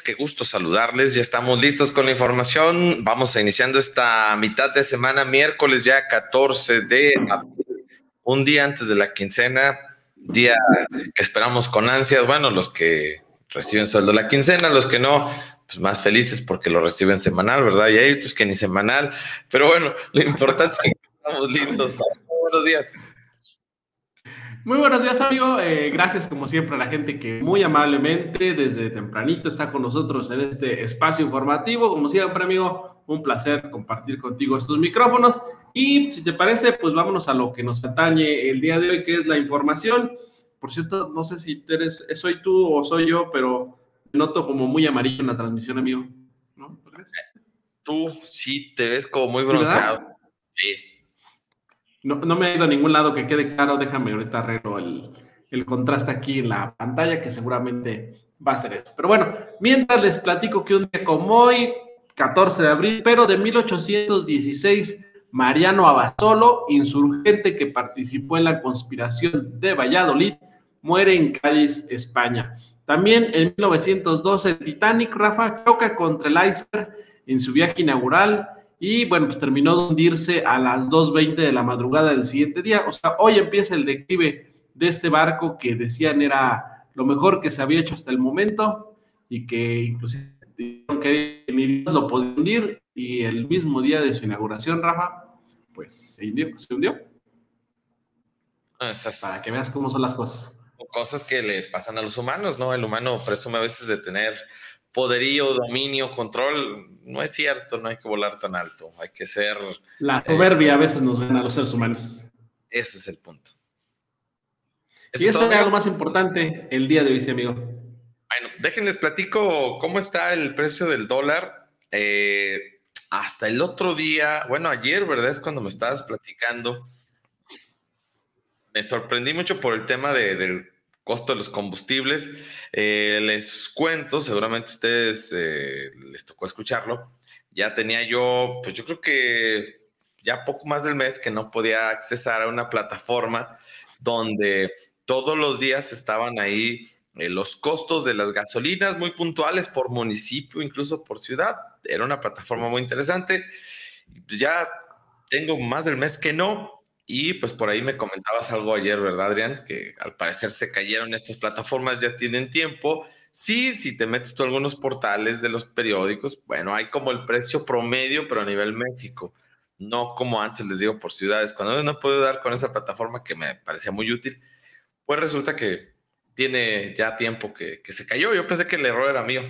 qué gusto saludarles. Ya estamos listos con la información. Vamos iniciando esta mitad de semana, miércoles ya 14 de abril, un día antes de la quincena, día que esperamos con ansias. Bueno, los que reciben sueldo la quincena, los que no, pues más felices porque lo reciben semanal, ¿verdad? Y hay otros que ni semanal, pero bueno, lo importante es que estamos listos. buenos días. Muy buenos días, amigo. Eh, gracias, como siempre, a la gente que muy amablemente desde tempranito está con nosotros en este espacio informativo. Como siempre, amigo, un placer compartir contigo estos micrófonos. Y si te parece, pues vámonos a lo que nos atañe el día de hoy, que es la información. Por cierto, no sé si eres, soy tú o soy yo, pero noto como muy amarillo en la transmisión, amigo. ¿No? Tú sí te ves como muy bronceado. Sí. No, me he ido a ningún lado que quede claro. Déjame ahorita arreglo el, el contraste aquí en la pantalla, que seguramente va a ser eso. Pero bueno, mientras les platico que un día como hoy, 14 de abril, pero de 1816, Mariano Abasolo, insurgente que participó en la conspiración de Valladolid, muere en Cádiz, España. También en 1912, el Titanic, Rafa, choca contra el iceberg en su viaje inaugural y bueno, pues terminó de hundirse a las 2.20 de la madrugada del siguiente día. O sea, hoy empieza el declive de este barco que decían era lo mejor que se había hecho hasta el momento y que inclusive que ni lo podía hundir y el mismo día de su inauguración, Rafa, pues se hundió. Se hundió. Para que veas cómo son las cosas. Cosas que le pasan a los humanos, ¿no? El humano presume a veces de tener poderío, dominio, control. No es cierto, no hay que volar tan alto. Hay que ser. La soberbia a veces nos gana a los seres humanos. Ese es el punto. y eso es algo más importante el día de hoy, sí, amigo. Bueno, déjenles platico cómo está el precio del dólar. Eh, hasta el otro día, bueno, ayer, ¿verdad? Es cuando me estabas platicando. Me sorprendí mucho por el tema de, del costo de los combustibles. Eh, les cuento, seguramente ustedes eh, les tocó escucharlo. Ya tenía yo, pues yo creo que ya poco más del mes que no podía accesar a una plataforma donde todos los días estaban ahí eh, los costos de las gasolinas muy puntuales por municipio, incluso por ciudad. Era una plataforma muy interesante. Ya tengo más del mes que no, y pues por ahí me comentabas algo ayer, ¿verdad, Adrián? Que al parecer se cayeron estas plataformas, ya tienen tiempo. Sí, si te metes tú a algunos portales de los periódicos, bueno, hay como el precio promedio, pero a nivel México, no como antes les digo por ciudades. Cuando no puedo dar con esa plataforma que me parecía muy útil, pues resulta que tiene ya tiempo que, que se cayó. Yo pensé que el error era mío.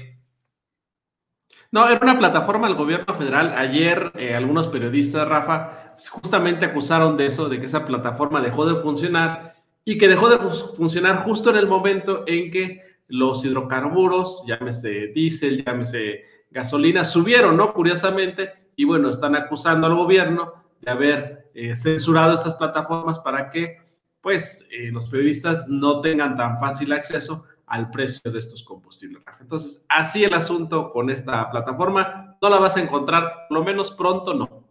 No, era una plataforma del gobierno federal. Ayer eh, algunos periodistas, Rafa, justamente acusaron de eso, de que esa plataforma dejó de funcionar y que dejó de funcionar justo en el momento en que los hidrocarburos, llámese diésel, llámese gasolina, subieron, ¿no? Curiosamente, y bueno, están acusando al gobierno de haber eh, censurado estas plataformas para que, pues, eh, los periodistas no tengan tan fácil acceso al precio de estos combustibles. Entonces, así el asunto con esta plataforma. No la vas a encontrar, por lo menos pronto no.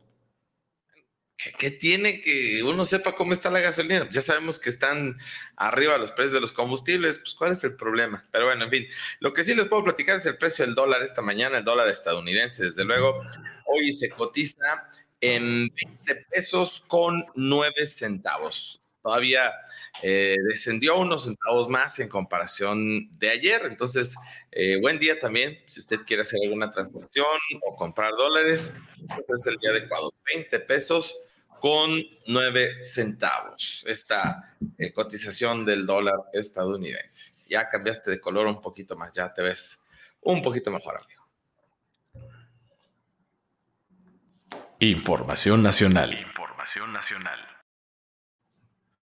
¿Qué, tiene que uno sepa cómo está la gasolina? Ya sabemos que están arriba los precios de los combustibles, pues ¿cuál es el problema? Pero bueno, en fin, lo que sí les puedo platicar es el precio del dólar esta mañana, el dólar estadounidense, desde luego, hoy se cotiza en 20 pesos con 9 centavos. Todavía eh, descendió unos centavos más en comparación de ayer. Entonces, eh, buen día también. Si usted quiere hacer alguna transacción o comprar dólares, pues es el día adecuado. 20 pesos con 9 centavos. Esta eh, cotización del dólar estadounidense. Ya cambiaste de color un poquito más, ya te ves un poquito mejor, amigo. Información nacional. Información nacional.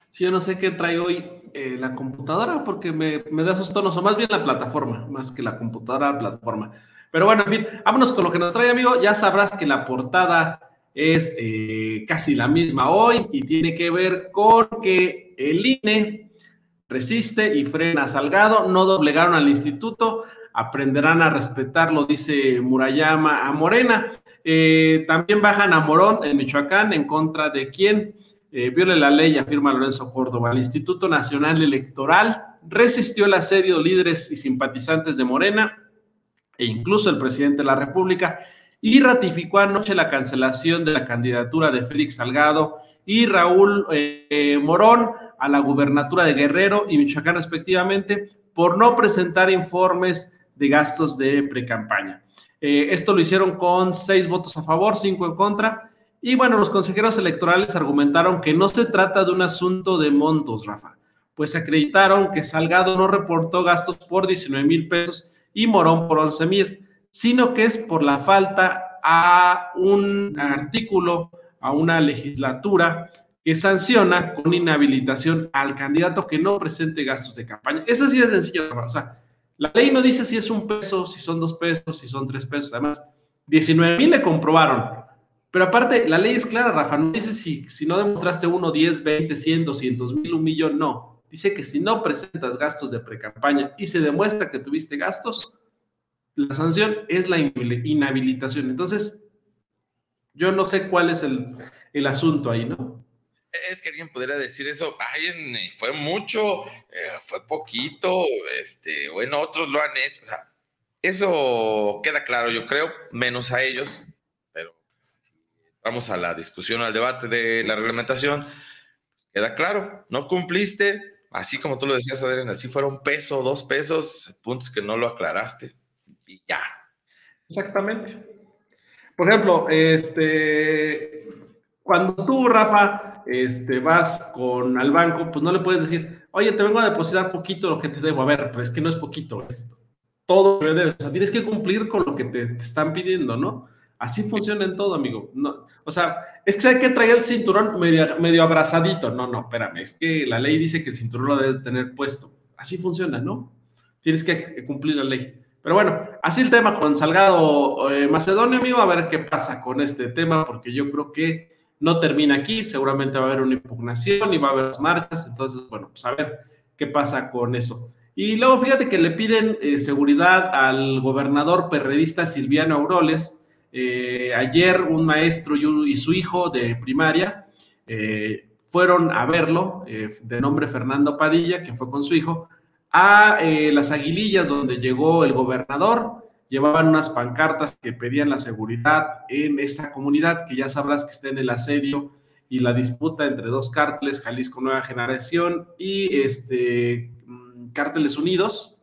Sí, yo no sé qué trae hoy eh, la computadora porque me, da esos tonos, o más bien la plataforma, más que la computadora, la plataforma. Pero bueno, en fin, vámonos con lo que nos trae, amigo. Ya sabrás que la portada es eh, casi la misma hoy y tiene que ver con que el INE resiste y frena a Salgado, no doblegaron al instituto, aprenderán a respetarlo, dice Murayama a Morena. Eh, también bajan a Morón en Michoacán en contra de quién eh, viole la ley, afirma Lorenzo Córdoba. El Instituto Nacional Electoral resistió el asedio de líderes y simpatizantes de Morena e incluso el presidente de la República, y ratificó anoche la cancelación de la candidatura de Félix Salgado y Raúl eh, Morón a la gubernatura de Guerrero y Michoacán respectivamente por no presentar informes de gastos de precampaña. Eh, esto lo hicieron con seis votos a favor, cinco en contra. Y bueno, los consejeros electorales argumentaron que no se trata de un asunto de montos, Rafa, pues acreditaron que Salgado no reportó gastos por 19 mil pesos y Morón por 11 mil, sino que es por la falta a un artículo, a una legislatura que sanciona con inhabilitación al candidato que no presente gastos de campaña. Eso sí es sencillo, o sea, la ley no dice si es un peso, si son dos pesos, si son tres pesos. Además, 19 mil le comprobaron. Pero aparte, la ley es clara, Rafa. No dice si, si no demostraste uno, 10, 20, 100, 200 mil, un millón. No. Dice que si no presentas gastos de precampaña y se demuestra que tuviste gastos, la sanción es la inhabilitación. Entonces, yo no sé cuál es el, el asunto ahí, ¿no? Es que alguien podría decir eso, ay, fue mucho, eh, fue poquito, este, bueno, otros lo han hecho, o sea, eso queda claro, yo creo, menos a ellos, pero vamos a la discusión, al debate de la reglamentación, queda claro, no cumpliste, así como tú lo decías, Adrián, así fueron peso, dos pesos, puntos que no lo aclaraste, y ya. Exactamente. Por ejemplo, este, cuando tú, Rafa, este, vas con al banco, pues no le puedes decir, oye, te vengo a depositar poquito lo que te debo. A ver, pues es que no es poquito, es todo lo que debes. O sea, tienes que cumplir con lo que te, están pidiendo, ¿no? Así funciona en todo, amigo. No, o sea, es que hay que traer el cinturón medio, medio abrazadito. No, no, espérame, es que la ley dice que el cinturón lo debe tener puesto. Así funciona, ¿no? Tienes que cumplir la ley. Pero bueno, así el tema con Salgado eh, Macedonio, amigo, a ver qué pasa con este tema, porque yo creo que no termina aquí, seguramente va a haber una impugnación y va a haber marchas, entonces, bueno, pues a ver qué pasa con eso. Y luego fíjate que le piden eh, seguridad al gobernador perredista Silviano Auroles. Eh, ayer un maestro y, su hijo de primaria eh, fueron a verlo, de nombre Fernando Padilla, que fue con su hijo, a las aguilillas donde llegó el gobernador llevaban unas pancartas que pedían la seguridad en esta comunidad, que ya sabrás que está en el asedio y la disputa entre dos cárteles, Jalisco Nueva Generación y este, mm, Cárteles Unidos.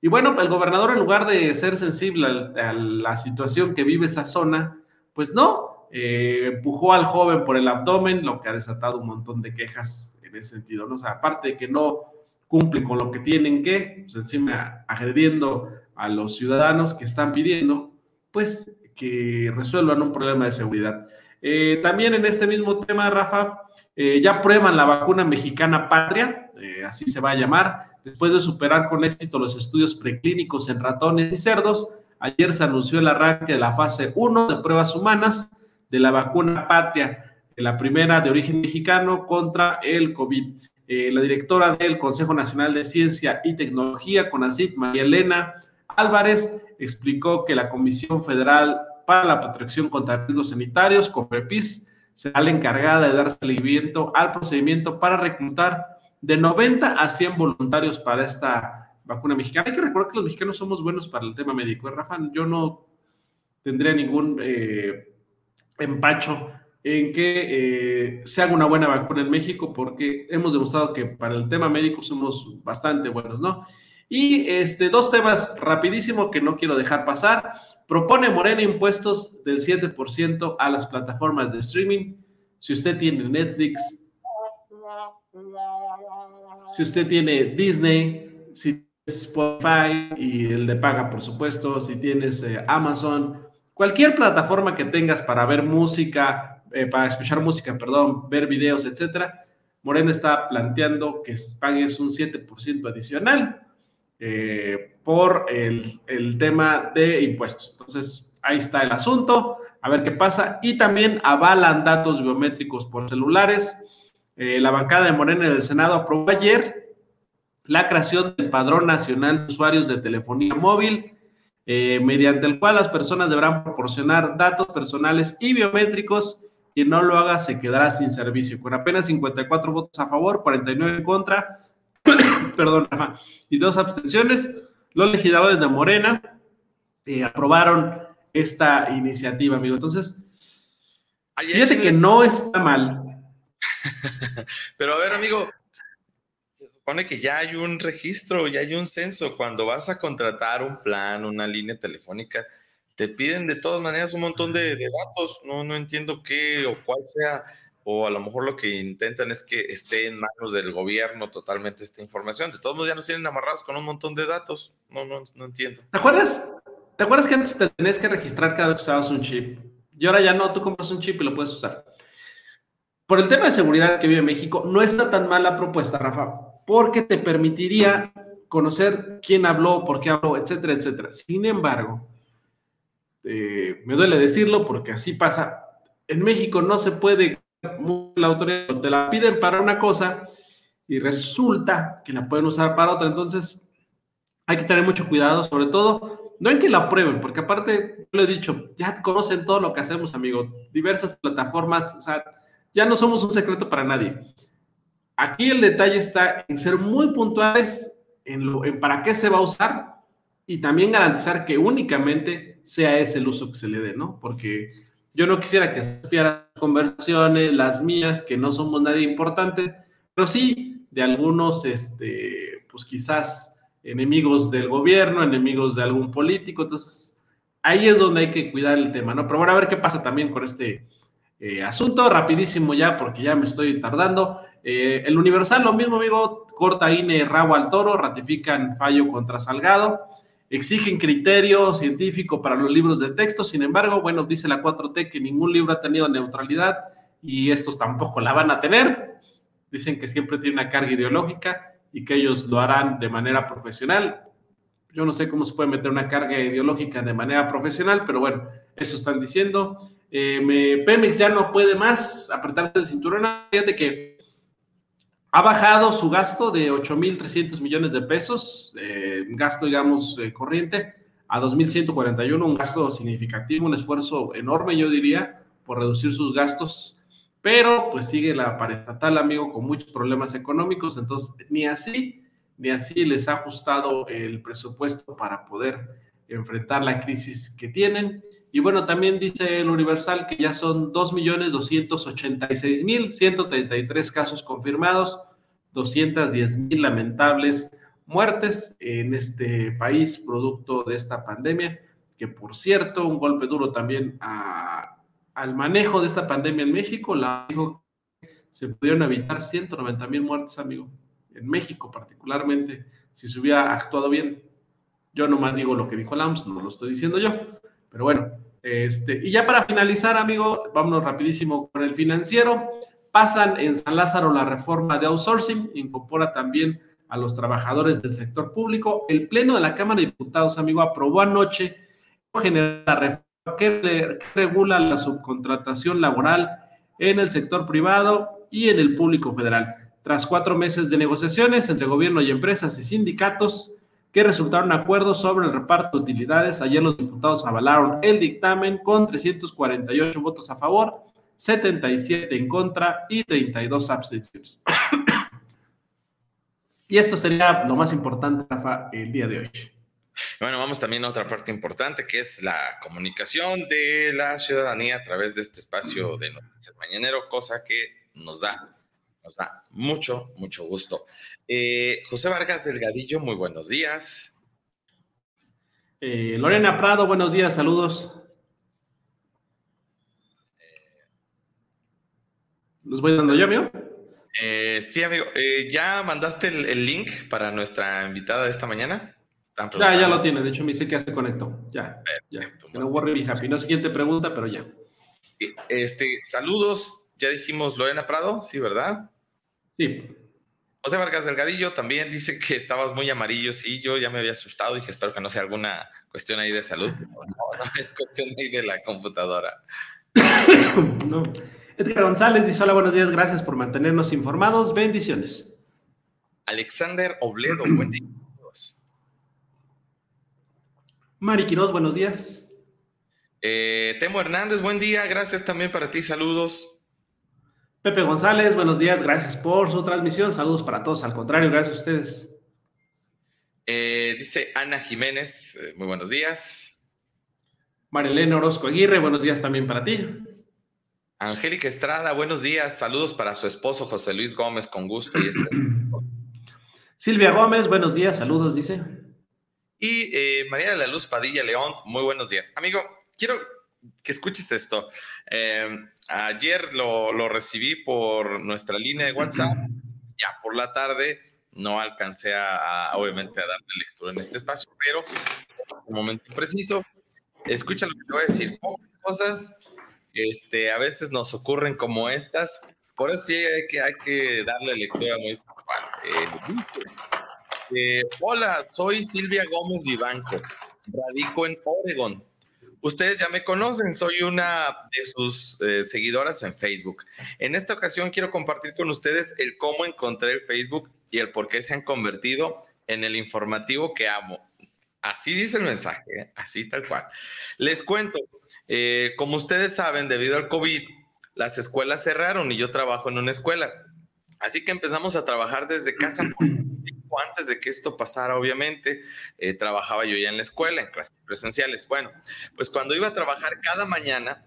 Y bueno, el gobernador en lugar de ser sensible a, la situación que vive esa zona, pues no, eh, empujó al joven por el abdomen, lo que ha desatado un montón de quejas en ese sentido, ¿no? O sea, aparte de que no cumple con lo que tienen que, pues encima agrediendo a los ciudadanos que están pidiendo, pues que resuelvan un problema de seguridad. Eh, también en este mismo tema, Rafa, eh, ya prueban la vacuna mexicana patria, eh, así se va a llamar, después de superar con éxito los estudios preclínicos en ratones y cerdos. Ayer se anunció el arranque de la fase 1 de pruebas humanas de la vacuna patria, la primera de origen mexicano contra el COVID. La directora del Consejo Nacional de Ciencia y Tecnología, CONACIT, María Elena Álvarez explicó que la Comisión Federal para la Protección contra Riesgos Sanitarios, COPREPIS, será la encargada de dar seguimiento al procedimiento para reclutar de 90 a 100 voluntarios para esta vacuna mexicana. Hay que recordar que los mexicanos somos buenos para el tema médico. ¿eh, Rafa, yo no tendría ningún eh, empacho en que eh, se haga una buena vacuna en México porque hemos demostrado que para el tema médico somos bastante buenos, ¿no? Y este, dos temas rapidísimo que no quiero dejar pasar. Propone Morena impuestos del 7% a las plataformas de streaming. Si usted tiene Netflix, si usted tiene Disney, si tienes Spotify y el de paga, por supuesto, si tienes eh, Amazon, cualquier plataforma que tengas para ver música, eh, para escuchar música, perdón, ver videos, etcétera, Morena está planteando que pagues un 7% adicional eh, por el, tema de impuestos. Entonces, ahí está el asunto, a ver qué pasa. Y también avalan datos biométricos por celulares. Eh, la bancada de Morena del Senado aprobó ayer la creación del Padrón Nacional de Usuarios de Telefonía Móvil, mediante el cual las personas deberán proporcionar datos personales y biométricos. Quien no lo haga se quedará sin servicio. Con apenas 54 votos a favor, 49 en contra, perdón, y dos abstenciones. Los legisladores de Morena eh, aprobaron esta iniciativa, amigo. Entonces, fíjate que no está mal. Pero a ver, amigo, se supone que ya hay un registro, ya hay un censo. Cuando vas a contratar un plan, una línea telefónica, te piden de todas maneras un montón de, datos. No, no entiendo qué o cuál sea o a lo mejor lo que intentan es que esté en manos del gobierno totalmente esta información. De todos modos ya nos tienen amarrados con un montón de datos. No, no, no entiendo. ¿Te acuerdas? ¿Te acuerdas que antes te tenías que registrar cada vez que usabas un chip? Y ahora ya no, tú compras un chip y lo puedes usar. Por el tema de seguridad que vive México, no está tan mala propuesta, Rafa, porque te permitiría conocer quién habló, por qué habló, etcétera, etcétera. Sin embargo, eh, me duele decirlo porque así pasa. En México no se puede la autoridad te la piden para una cosa y resulta que la pueden usar para otra. Entonces, hay que tener mucho cuidado, sobre todo, no en que la prueben, porque aparte, lo he dicho, ya conocen todo lo que hacemos, amigo. Diversas plataformas, o sea, ya no somos un secreto para nadie. Aquí el detalle está en ser muy puntuales en, lo, en para qué se va a usar y también garantizar que únicamente sea ese el uso que se le dé, ¿no? Porque yo no quisiera que supieran conversaciones, las mías, que no somos nadie importante, pero sí de algunos, este, pues quizás enemigos del gobierno, enemigos de algún político. Entonces, ahí es donde hay que cuidar el tema, ¿no? Pero bueno, a ver qué pasa también con este eh, asunto. Rapidísimo ya, porque ya me estoy tardando. Eh, el Universal, lo mismo, amigo, corta INE rabo al toro, ratifican fallo contra Salgado exigen criterio científico para los libros de texto, sin embargo, bueno, dice la 4T que ningún libro ha tenido neutralidad y estos tampoco la van a tener. Dicen que siempre tiene una carga ideológica y que ellos lo harán de manera profesional. Yo no sé cómo se puede meter una carga ideológica de manera profesional, pero bueno, eso están diciendo. Eh, Pemex ya no puede más apretarse el cinturón. Fíjate que ha bajado su gasto de 8.300 millones de pesos, eh, gasto, digamos, eh, corriente, a 2.141, un gasto significativo, un esfuerzo enorme, yo diría, por reducir sus gastos, pero pues sigue la parestatal, amigo, con muchos problemas económicos, entonces ni así, ni así les ha ajustado el presupuesto para poder enfrentar la crisis que tienen. Y bueno, también dice el Universal que ya son 2.286.133 casos confirmados, 210.000 lamentables muertes en este país producto de esta pandemia, que por cierto, un golpe duro también al manejo de esta pandemia en México, la dijo se pudieron evitar 190 mil muertes, amigo, en México particularmente, si se hubiera actuado bien. Yo nomás digo lo que dijo Lams, no lo estoy diciendo yo, pero bueno, este, y ya para finalizar, amigo, vámonos rapidísimo con el financiero. Pasan en San Lázaro la reforma de outsourcing, incorpora también a los trabajadores del sector público. El Pleno de la Cámara de Diputados, amigo, aprobó anoche la reforma que regula la subcontratación laboral en el sector privado y en el público federal. Tras cuatro meses de negociaciones entre gobierno y empresas y sindicatos, que resultaron acuerdos sobre el reparto de utilidades. Ayer los diputados avalaron el dictamen con 348 votos a favor, 77 en contra y 32 abstenciones. y esto sería lo más importante, Rafa, el día de hoy. Bueno, vamos también a otra parte importante que es la comunicación de la ciudadanía a través de este espacio de Noticias Mañanero, cosa que nos da nos da mucho, mucho gusto. Eh, José Vargas Delgadillo, muy buenos días. Eh, Lorena Prado, buenos días, saludos. ¿Los voy dando yo, amigo? Eh, sí, amigo. ¿Ya mandaste el, link para nuestra invitada de esta mañana? Ya, ya lo tiene. De hecho, me dice que ya se conectó. Ya. ya. No worry, happy. No siguiente pregunta, pero ya. Este, saludos ya dijimos Lorena Prado, sí, ¿verdad? Sí. José Vargas Delgadillo también dice que estabas muy amarillo. Sí, yo ya me había asustado. Dije, espero que no sea alguna cuestión ahí de salud. No, no es cuestión ahí de la computadora. no. Edgar González dice: Hola, buenos días. Gracias por mantenernos informados. Bendiciones. Alexander Obledo, buen día. Mari Quiroz, buenos días. Eh, Temo Hernández, buen día. Gracias también para ti. Saludos. Pepe González, buenos días, gracias por su transmisión. Saludos para todos, al contrario, gracias a ustedes. Eh, dice Ana Jiménez, eh, muy buenos días. Marilena Orozco Aguirre, buenos días también para ti. Angélica Estrada, buenos días. Saludos para su esposo José Luis Gómez, con gusto. Y este... Silvia Gómez, buenos días, saludos, dice. Y eh, María de la Luz Padilla León, muy buenos días. Amigo, quiero que escuches esto. Eh, ayer lo, lo, recibí por nuestra línea de WhatsApp. Ya por la tarde no alcancé a, obviamente, a darle lectura en este espacio, pero en un momento preciso, escucha lo que te voy a decir. Cosas este, a veces nos ocurren como estas. Por eso sí hay que, hay que darle lectura muy puntual. Eh, hola, soy Silvia Gómez Vivanco. Radico en Oregon. Ustedes ya me conocen, soy una de sus eh, seguidoras en Facebook. En esta ocasión quiero compartir con ustedes el cómo encontré el Facebook y el por qué se han convertido en el informativo que amo. Así dice el mensaje, ¿eh? así tal cual. Les cuento, eh, como ustedes saben, debido al COVID, las escuelas cerraron y yo trabajo en una escuela. Así que empezamos a trabajar desde casa antes de que esto pasara, obviamente, eh, trabajaba yo ya en la escuela, en clases presenciales. Bueno, pues cuando iba a trabajar cada mañana,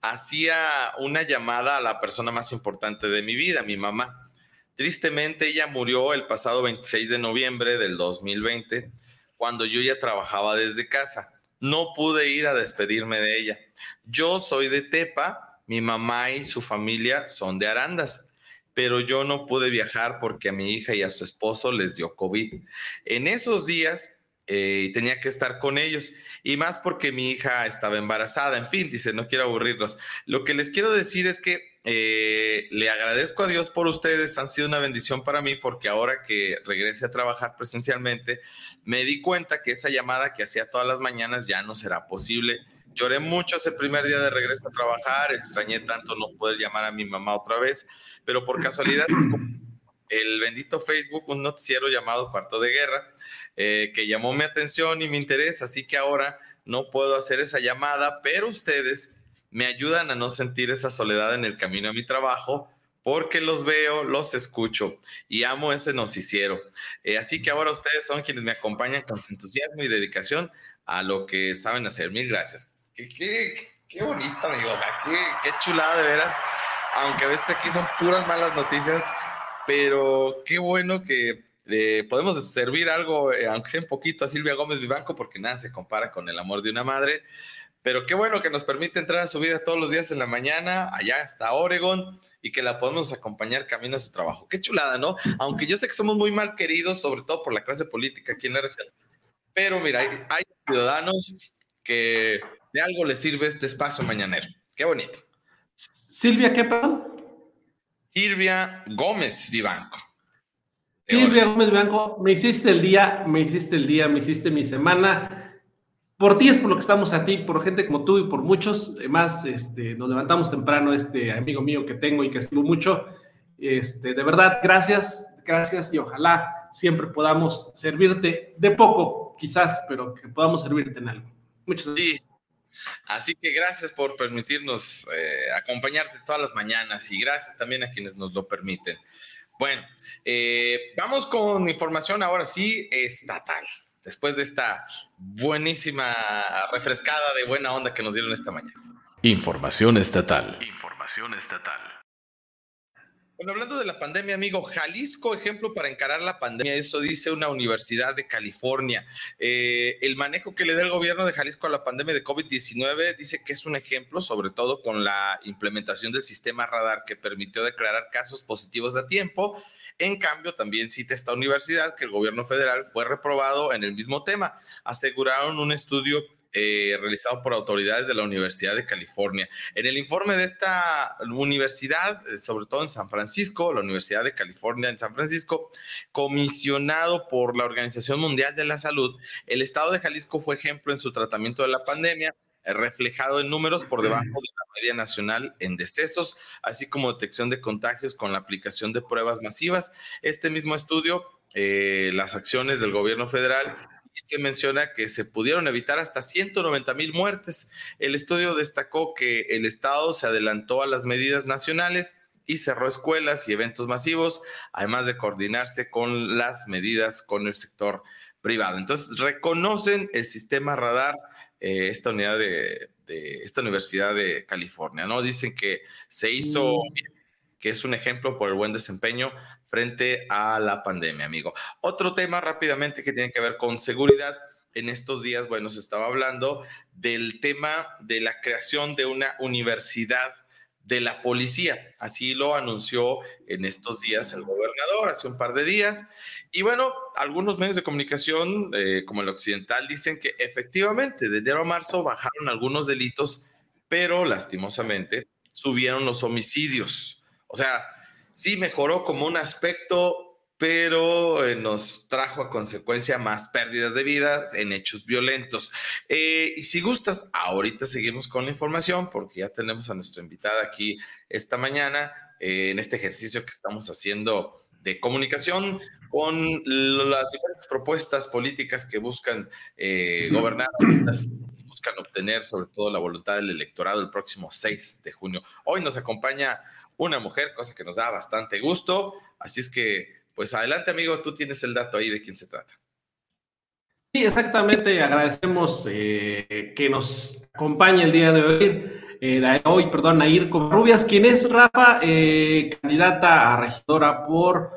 hacía una llamada a la persona más importante de mi vida, mi mamá. Tristemente, ella murió el pasado 26 de noviembre del 2020, cuando yo ya trabajaba desde casa. No pude ir a despedirme de ella. Yo soy de Tepa, mi mamá y su familia son de Arandas pero yo no pude viajar porque a mi hija y a su esposo les dio COVID. En esos días eh, tenía que estar con ellos y más porque mi hija estaba embarazada. En fin, dice, no quiero aburrirlos. Lo que les quiero decir es que eh, le agradezco a Dios por ustedes, han sido una bendición para mí porque ahora que regrese a trabajar presencialmente, me di cuenta que esa llamada que hacía todas las mañanas ya no será posible. Lloré mucho ese primer día de regreso a trabajar, extrañé tanto no poder llamar a mi mamá otra vez pero por casualidad el bendito Facebook, un noticiero llamado Cuarto de Guerra, eh, que llamó mi atención y mi interés, así que ahora no puedo hacer esa llamada, pero ustedes me ayudan a no sentir esa soledad en el camino a mi trabajo, porque los veo, los escucho y amo ese noticiero. Eh, así que ahora ustedes son quienes me acompañan con su entusiasmo y dedicación a lo que saben hacer. Mil gracias. Qué, qué, qué bonito, amigo. Qué, qué chulada de veras aunque a veces aquí son puras malas noticias, pero qué bueno que eh, podemos servir algo, eh, aunque sea un poquito, a Silvia Gómez Vivanco, porque nada se compara con el amor de una madre. Pero qué bueno que nos permite entrar a su vida todos los días en la mañana, allá hasta Oregon, y que la podemos acompañar camino a su trabajo. Qué chulada, ¿no? Aunque yo sé que somos muy mal queridos, sobre todo por la clase política aquí en la región. Pero mira, hay, hay ciudadanos que de algo les sirve este espacio mañanero. Qué bonito. Silvia, ¿qué perdón? Silvia Gómez Vivanco. Silvia Gómez Vivanco, me hiciste el día, me hiciste el día, me hiciste mi semana. Por ti es por lo que estamos a ti, por gente como tú y por muchos. Además, este, nos levantamos temprano, este amigo mío que tengo y que estimo mucho. Este, de verdad, gracias, gracias y ojalá siempre podamos servirte de poco, quizás, pero que podamos servirte en algo. Muchas gracias. Así que gracias por permitirnos eh, acompañarte todas las mañanas y gracias también a quienes nos lo permiten. Bueno, eh, vamos con información ahora sí estatal. Después de esta buenísima refrescada de buena onda que nos dieron esta mañana. Información estatal. Información estatal. Bueno, hablando de la pandemia, amigo, Jalisco, ejemplo para encarar la pandemia, eso dice una universidad de California. Eh, el manejo que le da el gobierno de Jalisco a la pandemia de COVID-19 dice que es un ejemplo, sobre todo con la implementación del sistema radar que permitió declarar casos positivos a tiempo. En cambio, también cita esta universidad que el gobierno federal fue reprobado en el mismo tema. Aseguraron un estudio eh, realizado por autoridades de la Universidad de California. En el informe de esta universidad, eh, sobre todo en San Francisco, la Universidad de California en San Francisco, comisionado por la Organización Mundial de la Salud, el estado de Jalisco fue ejemplo en su tratamiento de la pandemia eh, reflejado en números por debajo de la media nacional en decesos, así como detección de contagios con la aplicación de pruebas masivas. Este mismo estudio, las acciones del gobierno federal se menciona que se pudieron evitar hasta 190 mil muertes. El estudio destacó que el Estado se adelantó a las medidas nacionales y cerró escuelas y eventos masivos, además de coordinarse con las medidas con el sector privado. Entonces, reconocen el sistema radar eh, esta unidad de, esta Universidad de California, ¿no? Dicen que se hizo, mm. Que es un ejemplo por el buen desempeño frente a la pandemia, amigo. Otro tema rápidamente que tiene que ver con seguridad. En estos días, bueno, se estaba hablando del tema de la creación de una universidad de la policía. Así lo anunció en estos días el gobernador, hace un par de días. Y bueno, algunos medios de comunicación, eh, como el occidental, dicen que efectivamente de enero a marzo bajaron algunos delitos, pero lastimosamente subieron los homicidios. O sea, sí mejoró como un aspecto pero eh, nos trajo a consecuencia más pérdidas de vidas en hechos violentos. Eh, y si gustas, ahorita seguimos con la información porque ya tenemos a nuestra invitada aquí esta mañana eh, en este ejercicio que estamos haciendo de comunicación con las diferentes propuestas políticas que buscan gobernar, buscan obtener sobre todo la voluntad del electorado el próximo 6 de junio. Hoy nos acompaña una mujer, cosa que nos da bastante gusto, así es que pues adelante, amigo, tú tienes el dato ahí de quién se trata. Sí, exactamente. Agradecemos eh, que nos acompañe el día de hoy. Eh, hoy, perdón, Nair Covarrubias, quien es Rafa, eh, candidata a regidora por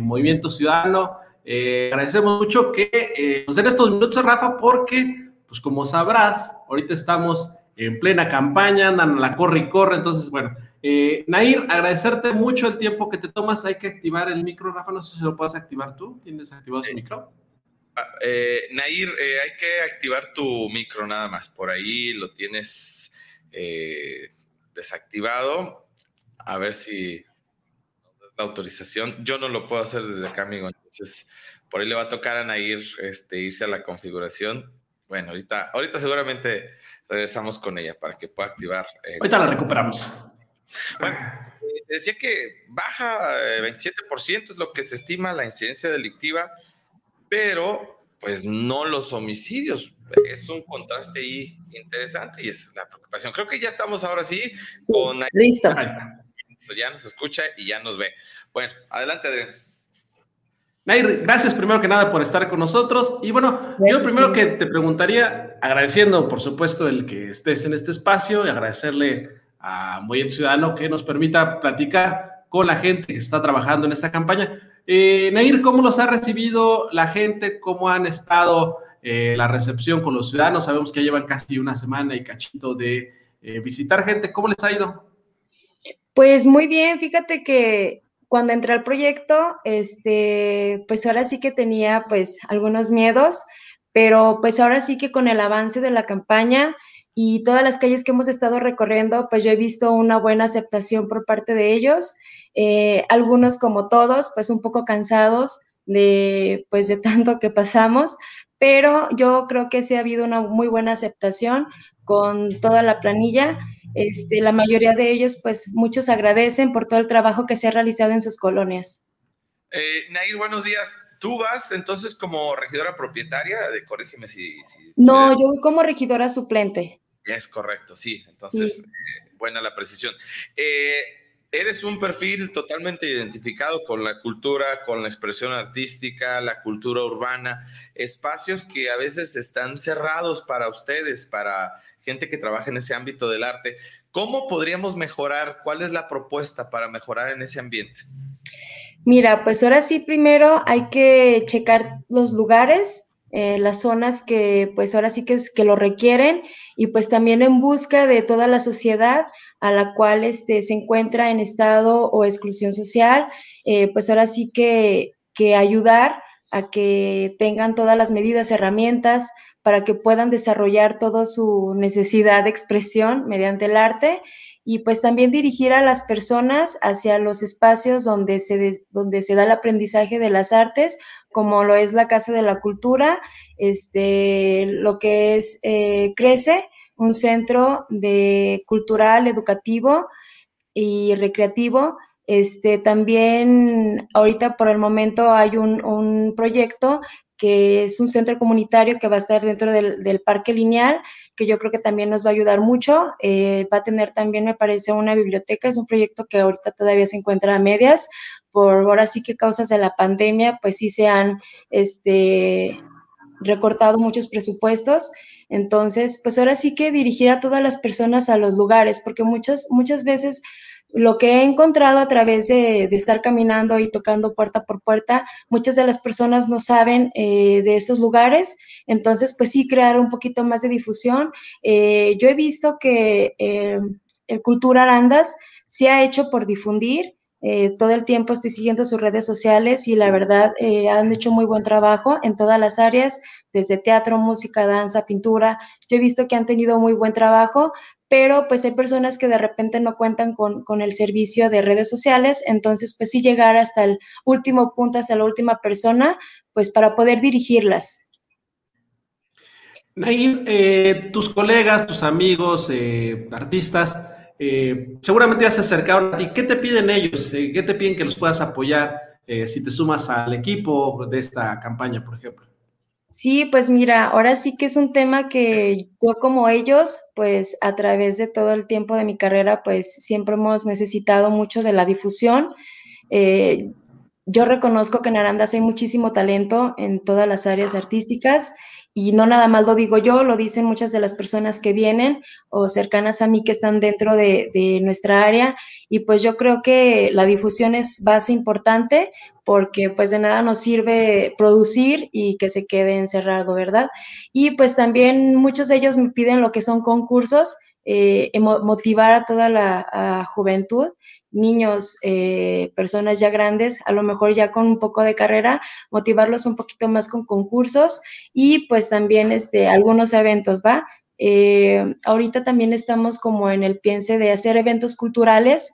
Movimiento Ciudadano. agradecemos mucho que nos den estos minutos, Rafa, porque, pues como sabrás, ahorita estamos en plena campaña, andan a la corre y corre, entonces, bueno, eh, Nair, agradecerte mucho el tiempo que te tomas. Hay que activar el micro, Rafa. No sé si lo puedes activar tú. ¿Tienes activado tu micro? Ah, eh, Nair, eh, hay que activar tu micro nada más. Por ahí lo tienes desactivado. A ver si la autorización. Yo no lo puedo hacer desde acá, amigo. Entonces, por ahí le va a tocar a Nair este, irse a la configuración. Bueno, ahorita, ahorita seguramente regresamos con ella para que pueda activar. ahorita la recuperamos. Bueno, eh, decía que baja 27% eh, es lo que se estima la incidencia delictiva, pero pues no los homicidios. Es un contraste ahí interesante y es la preocupación. Creo que ya estamos ahora sí con... Listo. Ya nos escucha y ya nos ve. Bueno, adelante, Adrián. Nair, gracias primero que nada por estar con nosotros. Y bueno, yo primero que te preguntaría, agradeciendo por supuesto el que estés en este espacio y agradecerle a Muy Ciudadano que nos permita platicar con la gente que está trabajando en esta campaña. Eh, Nair, ¿cómo los ha recibido la gente? ¿Cómo han estado eh, la recepción con los ciudadanos? Sabemos que llevan casi una semana y cachito de eh, visitar gente. ¿Cómo les ha ido? Pues muy bien, fíjate que cuando entré al proyecto, este, pues ahora sí que tenía pues algunos miedos, pero pues ahora sí que con el avance de la campaña, y todas las calles que hemos estado recorriendo, pues yo he visto una buena aceptación por parte de ellos. Eh, algunos, como todos, pues un poco cansados de, pues de tanto que pasamos, pero yo creo que sí ha habido una muy buena aceptación con toda la planilla. Este, la mayoría de ellos, pues muchos agradecen por todo el trabajo que se ha realizado en sus colonias. Eh, Nair, buenos días. ¿Tú vas entonces como regidora propietaria? De, corrígeme si... no, yo voy como regidora suplente. Es correcto, sí. Entonces, eh, buena la precisión. Eh, eres un perfil totalmente identificado con la cultura, con la expresión artística, la cultura urbana, espacios que a veces están cerrados para ustedes, para gente que trabaja en ese ámbito del arte. ¿Cómo podríamos mejorar? ¿Cuál es la propuesta para mejorar en ese ambiente? Mira, pues ahora sí, primero hay que checar los lugares, eh, las zonas que pues ahora sí que, que lo requieren y pues también en busca de toda la sociedad a la cual este, se encuentra en estado o exclusión social, eh, pues ahora sí que, que ayudar a que tengan todas las medidas, herramientas para que puedan desarrollar toda su necesidad de expresión mediante el arte y pues también dirigir a las personas hacia los espacios donde se, donde se da el aprendizaje de las artes, como lo es la Casa de la Cultura, este, lo que es eh, Crece, un centro de cultural, educativo y recreativo. Este, también ahorita por el momento hay un, un proyecto que es un centro comunitario que va a estar dentro del, parque lineal, que yo creo que también nos va a ayudar mucho. Eh, va a tener también, me parece, una biblioteca. Es un proyecto que ahorita todavía se encuentra a medias. Por ahora sí que causas de la pandemia, pues sí se han este, recortado muchos presupuestos. Entonces, pues ahora sí que dirigir a todas las personas a los lugares, porque muchas, muchas veces lo que he encontrado a través de, estar caminando y tocando puerta por puerta, muchas de las personas no saben eh, de estos lugares, entonces pues sí crear un poquito más de difusión. Eh, yo he visto que eh, el Cultura Arandas se ha hecho por difundir. todo el tiempo estoy siguiendo sus redes sociales y la verdad han hecho muy buen trabajo en todas las áreas, desde teatro, música, danza, pintura. Yo he visto que han tenido muy buen trabajo, pero pues hay personas que de repente no cuentan con, el servicio de redes sociales, entonces pues sí llegar hasta el último punto, hasta la última persona, pues para poder dirigirlas. Nair, eh, tus colegas, tus amigos, eh, artistas, eh, seguramente ya se acercaron a ti. ¿Qué te piden ellos? ¿Qué te piden que los puedas apoyar si te sumas al equipo de esta campaña, por ejemplo? Sí, pues mira, ahora sí que es un tema que yo como ellos, pues a través de todo el tiempo de mi carrera, pues siempre hemos necesitado mucho de la difusión. Eh, yo reconozco que en Arandas hay muchísimo talento en todas las áreas artísticas y no nada más lo digo yo, lo dicen muchas de las personas que vienen o cercanas a mí que están dentro de, de nuestra área y pues yo creo que la difusión es base importante porque pues de nada nos sirve producir y que se quede encerrado, ¿verdad? Y pues también muchos de ellos me piden lo que son concursos, eh, motivar a toda la juventud, niños, eh, personas ya grandes, a lo mejor ya con un poco de carrera, motivarlos un poquito más con concursos y pues también este, algunos eventos, ¿va? Eh, ahorita también estamos como en el piense de hacer eventos culturales,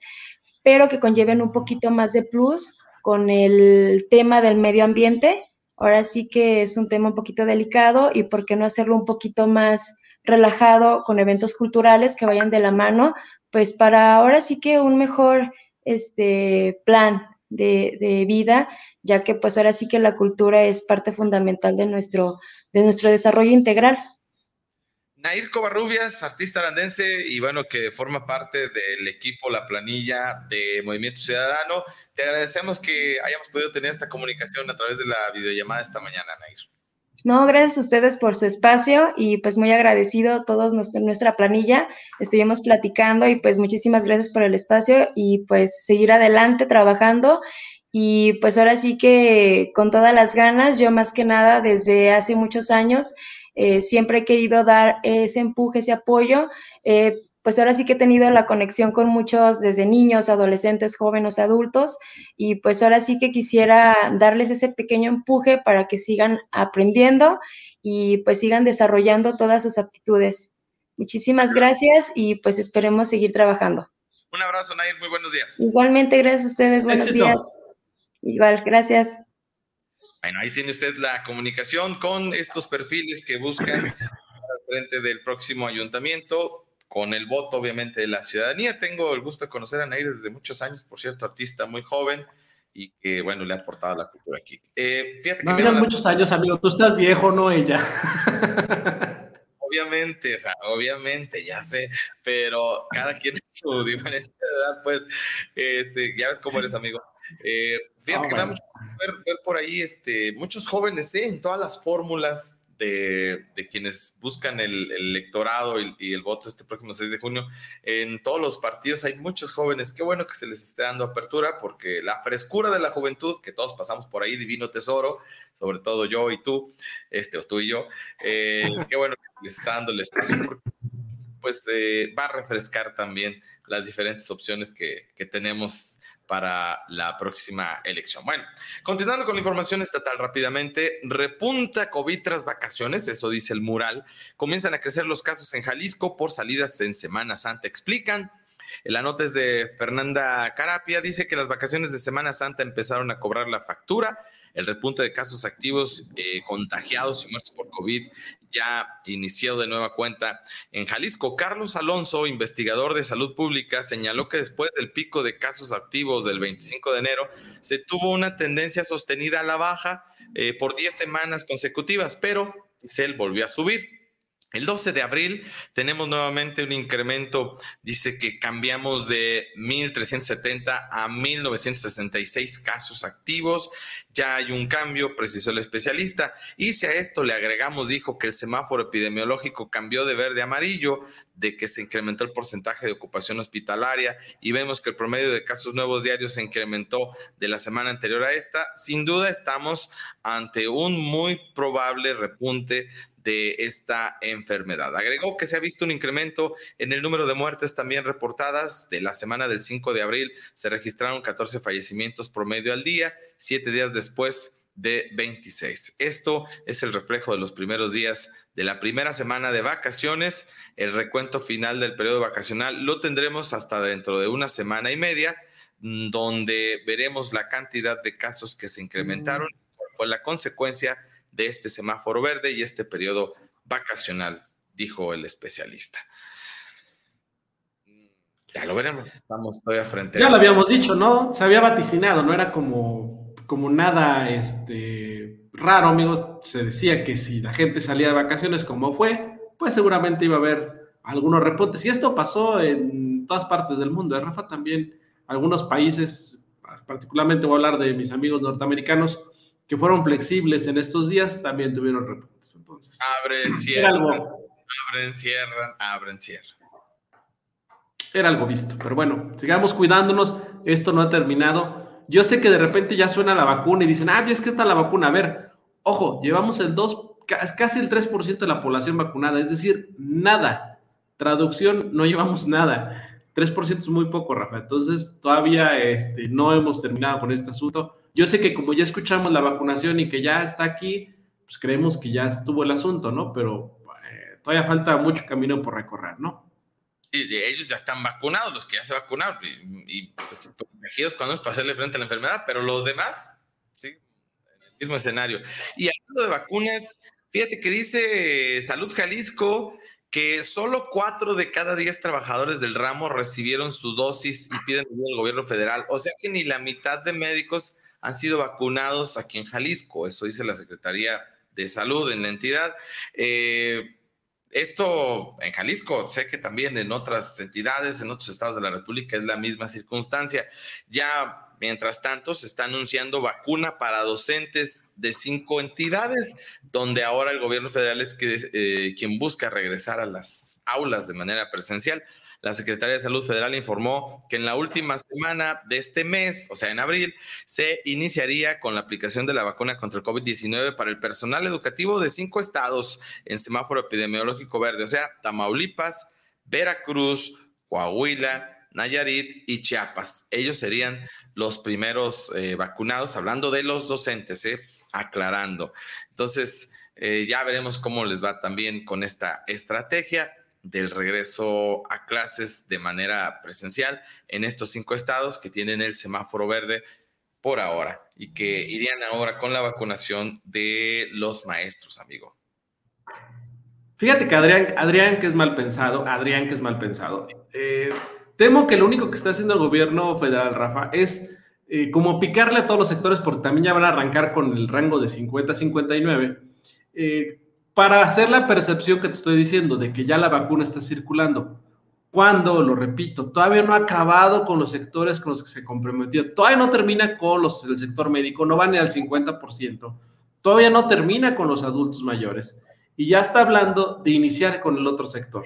pero que conlleven un poquito más de plus con el tema del medio ambiente. Ahora sí que es un tema un poquito delicado y por qué no hacerlo un poquito más relajado con eventos culturales que vayan de la mano, pues para ahora sí que un mejor este, plan de, de, vida, ya que pues ahora sí que la cultura es parte fundamental de nuestro, de nuestro desarrollo integral. Nair Covarrubias, artista arandense y bueno, que forma parte del equipo, la planilla de Movimiento Ciudadano. Te agradecemos que hayamos podido tener esta comunicación a través de la videollamada esta mañana, Nair. No, gracias a ustedes por su espacio y pues muy agradecido todos nuestra, nuestra planilla. Estuvimos platicando y pues muchísimas gracias por el espacio y pues seguir adelante trabajando y pues ahora sí que con todas las ganas, yo más que nada desde hace muchos años eh, siempre he querido dar ese empuje, ese apoyo. Eh, pues ahora sí que he tenido la conexión con muchos, desde niños, adolescentes, jóvenes, adultos, y pues ahora sí que quisiera darles ese pequeño empuje para que sigan aprendiendo y pues sigan desarrollando todas sus aptitudes. Muchísimas gracias y pues esperemos seguir trabajando. Un abrazo, Nair, muy buenos días. Igualmente, gracias a ustedes, buenos días. Igual, gracias. Bueno, ahí tiene usted la comunicación con estos perfiles que buscan al frente del próximo ayuntamiento con el voto, obviamente, de la ciudadanía. Tengo el gusto de conocer a Nair desde muchos años, por cierto, artista muy joven y que, bueno, le ha aportado a la cultura aquí. Eh, fíjate que no, muchos años, amigo. Tú estás viejo, no ella. obviamente, o sea, obviamente, ya sé, pero cada quien en su diferente edad, pues, este, ya ves cómo eres, amigo. Eh, fíjate que me da mucho ver, ver, por ahí este, muchos jóvenes ¿eh? en todas las fórmulas de, quienes buscan el, electorado y, el voto este próximo 6 de junio. En todos los partidos hay muchos jóvenes. Qué bueno que se les esté dando apertura porque la frescura de la juventud, que todos pasamos por ahí, divino tesoro, sobre todo yo y tú, este, o tú y yo, eh, qué bueno que les está dando el espacio porque pues eh, va a refrescar también las diferentes opciones que, que tenemos para la próxima elección. Bueno, continuando con la información estatal rápidamente, repunta COVID tras vacaciones, eso dice el mural. Comienzan a crecer los casos en Jalisco por salidas en Semana Santa, explican. La nota es de Fernanda Carapia, dice que las vacaciones de Semana Santa empezaron a cobrar la factura el repunte de casos activos eh, contagiados y muertos por COVID ya iniciado de nueva cuenta en Jalisco. Carlos Alonso, investigador de salud pública, señaló que después del pico de casos activos del 25 de enero, se tuvo una tendencia sostenida a la baja eh, por 10 semanas consecutivas, pero él volvió a subir. El 12 de abril tenemos nuevamente un incremento, dice que cambiamos de 1.370 a 1.966 casos activos, ya hay un cambio, precisó el especialista, y si a esto le agregamos, dijo que el semáforo epidemiológico cambió de verde a amarillo, de que se incrementó el porcentaje de ocupación hospitalaria y vemos que el promedio de casos nuevos diarios se incrementó de la semana anterior a esta, sin duda estamos ante un muy probable repunte de esta enfermedad. Agregó que se ha visto un incremento en el número de muertes también reportadas. De la semana del 5 de abril se registraron 14 fallecimientos promedio al día, siete días después de 26. Esto es el reflejo de los primeros días de la primera semana de vacaciones. El recuento final del periodo vacacional lo tendremos hasta dentro de una semana y media, mm, donde veremos la cantidad de casos que se incrementaron, cuál fue la consecuencia de este semáforo verde y este periodo vacacional, dijo el especialista. Ya lo veremos, estamos todavía frente Ya lo habíamos dicho, ¿no? Se había vaticinado, no era como, como nada este, raro, amigos. Se decía que si la gente salía de vacaciones como fue, pues seguramente iba a haber algunos repuntes. Y esto pasó en todas partes del mundo. ¿eh, Rafa también, algunos países, particularmente voy a hablar de mis amigos norteamericanos, que fueron flexibles en estos días, también tuvieron repuntes. Entonces, abren, cierran, abren, cierran, abren, cierran. Era algo visto, pero bueno, sigamos cuidándonos, esto no ha terminado. Yo sé que de repente ya suena la vacuna y dicen, ah, es que está la vacuna. A ver, ojo, llevamos el 2, casi el 3% de la población vacunada, es decir, nada. Traducción, no llevamos nada. 3% es muy poco, Rafa. Entonces, todavía este, no hemos terminado con este asunto. Yo sé que como ya escuchamos la vacunación y que ya está aquí, pues creemos que ya estuvo el asunto, ¿no? Pero eh, todavía falta mucho camino por recorrer, ¿no? Sí, ellos ya están vacunados, los que ya se vacunaron, y, y protegidos cuando es para hacerle frente a la enfermedad, pero los demás, sí, el mismo escenario. Y hablando de vacunas, fíjate que dice Salud Jalisco que solo cuatro de cada diez trabajadores del ramo recibieron su dosis y piden al gobierno federal. O sea que ni la mitad de médicos han sido vacunados aquí en Jalisco. Eso dice la Secretaría de Salud en la entidad. Eh, esto en Jalisco, sé que también en otras entidades, en otros estados de la República es la misma circunstancia. Ya, mientras tanto, se está anunciando vacuna para docentes de cinco entidades, donde ahora el gobierno federal es que, eh, quien busca regresar a las aulas de manera presencial. La Secretaría de Salud Federal informó que en la última semana de este mes, o sea, en abril, se iniciaría con la aplicación de la vacuna contra el COVID-19 para el personal educativo de cinco estados en semáforo epidemiológico verde, o sea, Tamaulipas, Veracruz, Coahuila, Nayarit y Chiapas. Ellos serían los primeros eh, vacunados, hablando de los docentes, eh, aclarando. Entonces, eh, ya veremos cómo les va también con esta estrategia del regreso a clases de manera presencial en estos cinco estados que tienen el semáforo verde por ahora y que irían ahora con la vacunación de los maestros, amigo. Fíjate que Adrián, Adrián que es mal pensado, Adrián que es mal pensado. Eh, temo que lo único que está haciendo el gobierno federal, Rafa, es eh, como picarle a todos los sectores porque también ya van a arrancar con el rango de 50 a 59. Eh, para hacer la percepción que te estoy diciendo de que ya la vacuna está circulando. Cuando, lo repito, todavía no ha acabado con los sectores con los que se comprometió, todavía no termina con los del sector médico, no va ni al 50%, todavía no termina con los adultos mayores y ya está hablando de iniciar con el otro sector.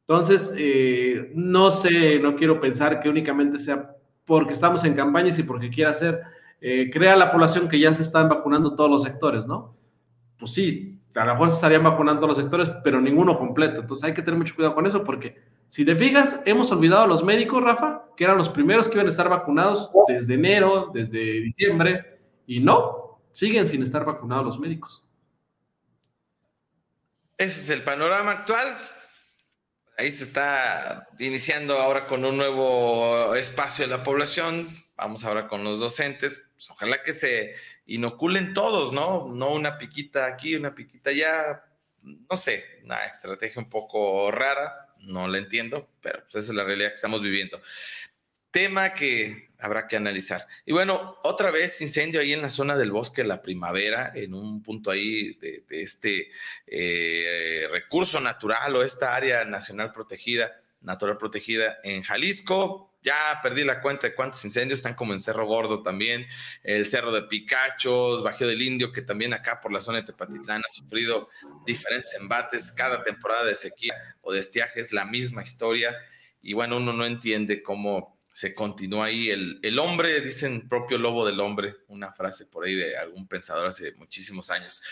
Entonces, eh, no sé, no quiero pensar que únicamente sea porque estamos en campañas y porque quiera hacer, eh, crea la población que ya se están vacunando todos los sectores, ¿no? Pues sí, a lo mejor se estarían vacunando los sectores, pero ninguno completo. Entonces hay que tener mucho cuidado con eso porque si te fijas, hemos olvidado a los médicos, Rafa, que eran los primeros que iban a estar vacunados desde enero, desde diciembre, y no, siguen sin estar vacunados los médicos. Ese es el panorama actual. Ahí se está iniciando ahora con un nuevo espacio de la población. Vamos ahora con los docentes. Pues ojalá que se inoculen todos, ¿no? No una piquita aquí, una piquita allá, no sé, una estrategia un poco rara, no la entiendo, pero pues esa es la realidad que estamos viviendo. Tema que habrá que analizar. Y bueno, otra vez incendio ahí en la zona del bosque de la primavera, en un punto ahí de, este eh, recurso natural o esta área nacional protegida, natural protegida en Jalisco. Ya perdí la cuenta de cuántos incendios están como en Cerro Gordo también, el Cerro de Picachos, Bajío del Indio, que también acá por la zona de Tepatitlán ha sufrido diferentes embates. Cada temporada de sequía o de estiaje es la misma historia. Y bueno, uno no entiende cómo se continúa ahí. El, el, hombre, dicen propio lobo del hombre, una frase por ahí de algún pensador hace muchísimos años.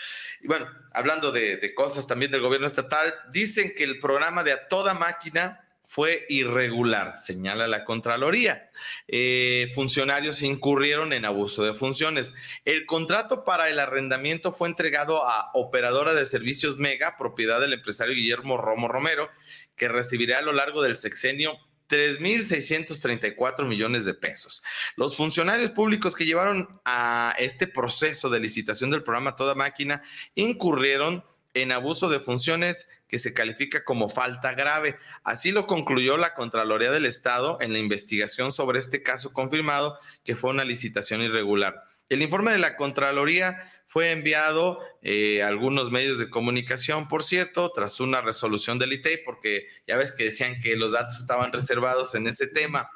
Y bueno, hablando de, de cosas también del gobierno estatal, dicen que el programa de a toda máquina fue irregular, señala la Contraloría. Eh, funcionarios incurrieron en abuso de funciones. El contrato para el arrendamiento fue entregado a Operadora de Servicios Mega, propiedad del empresario Guillermo Romo Romero, que recibirá a lo largo del sexenio 3.634 millones de pesos. Los funcionarios públicos que llevaron a este proceso de licitación del programa Toda Máquina incurrieron en abuso de funciones que se califica como falta grave. Así lo concluyó la Contraloría del Estado en la investigación sobre este caso confirmado que fue una licitación irregular. El informe de la Contraloría fue enviado eh, a algunos medios de comunicación, por cierto, tras una resolución del ITEI, porque ya ves que decían que los datos estaban reservados en ese tema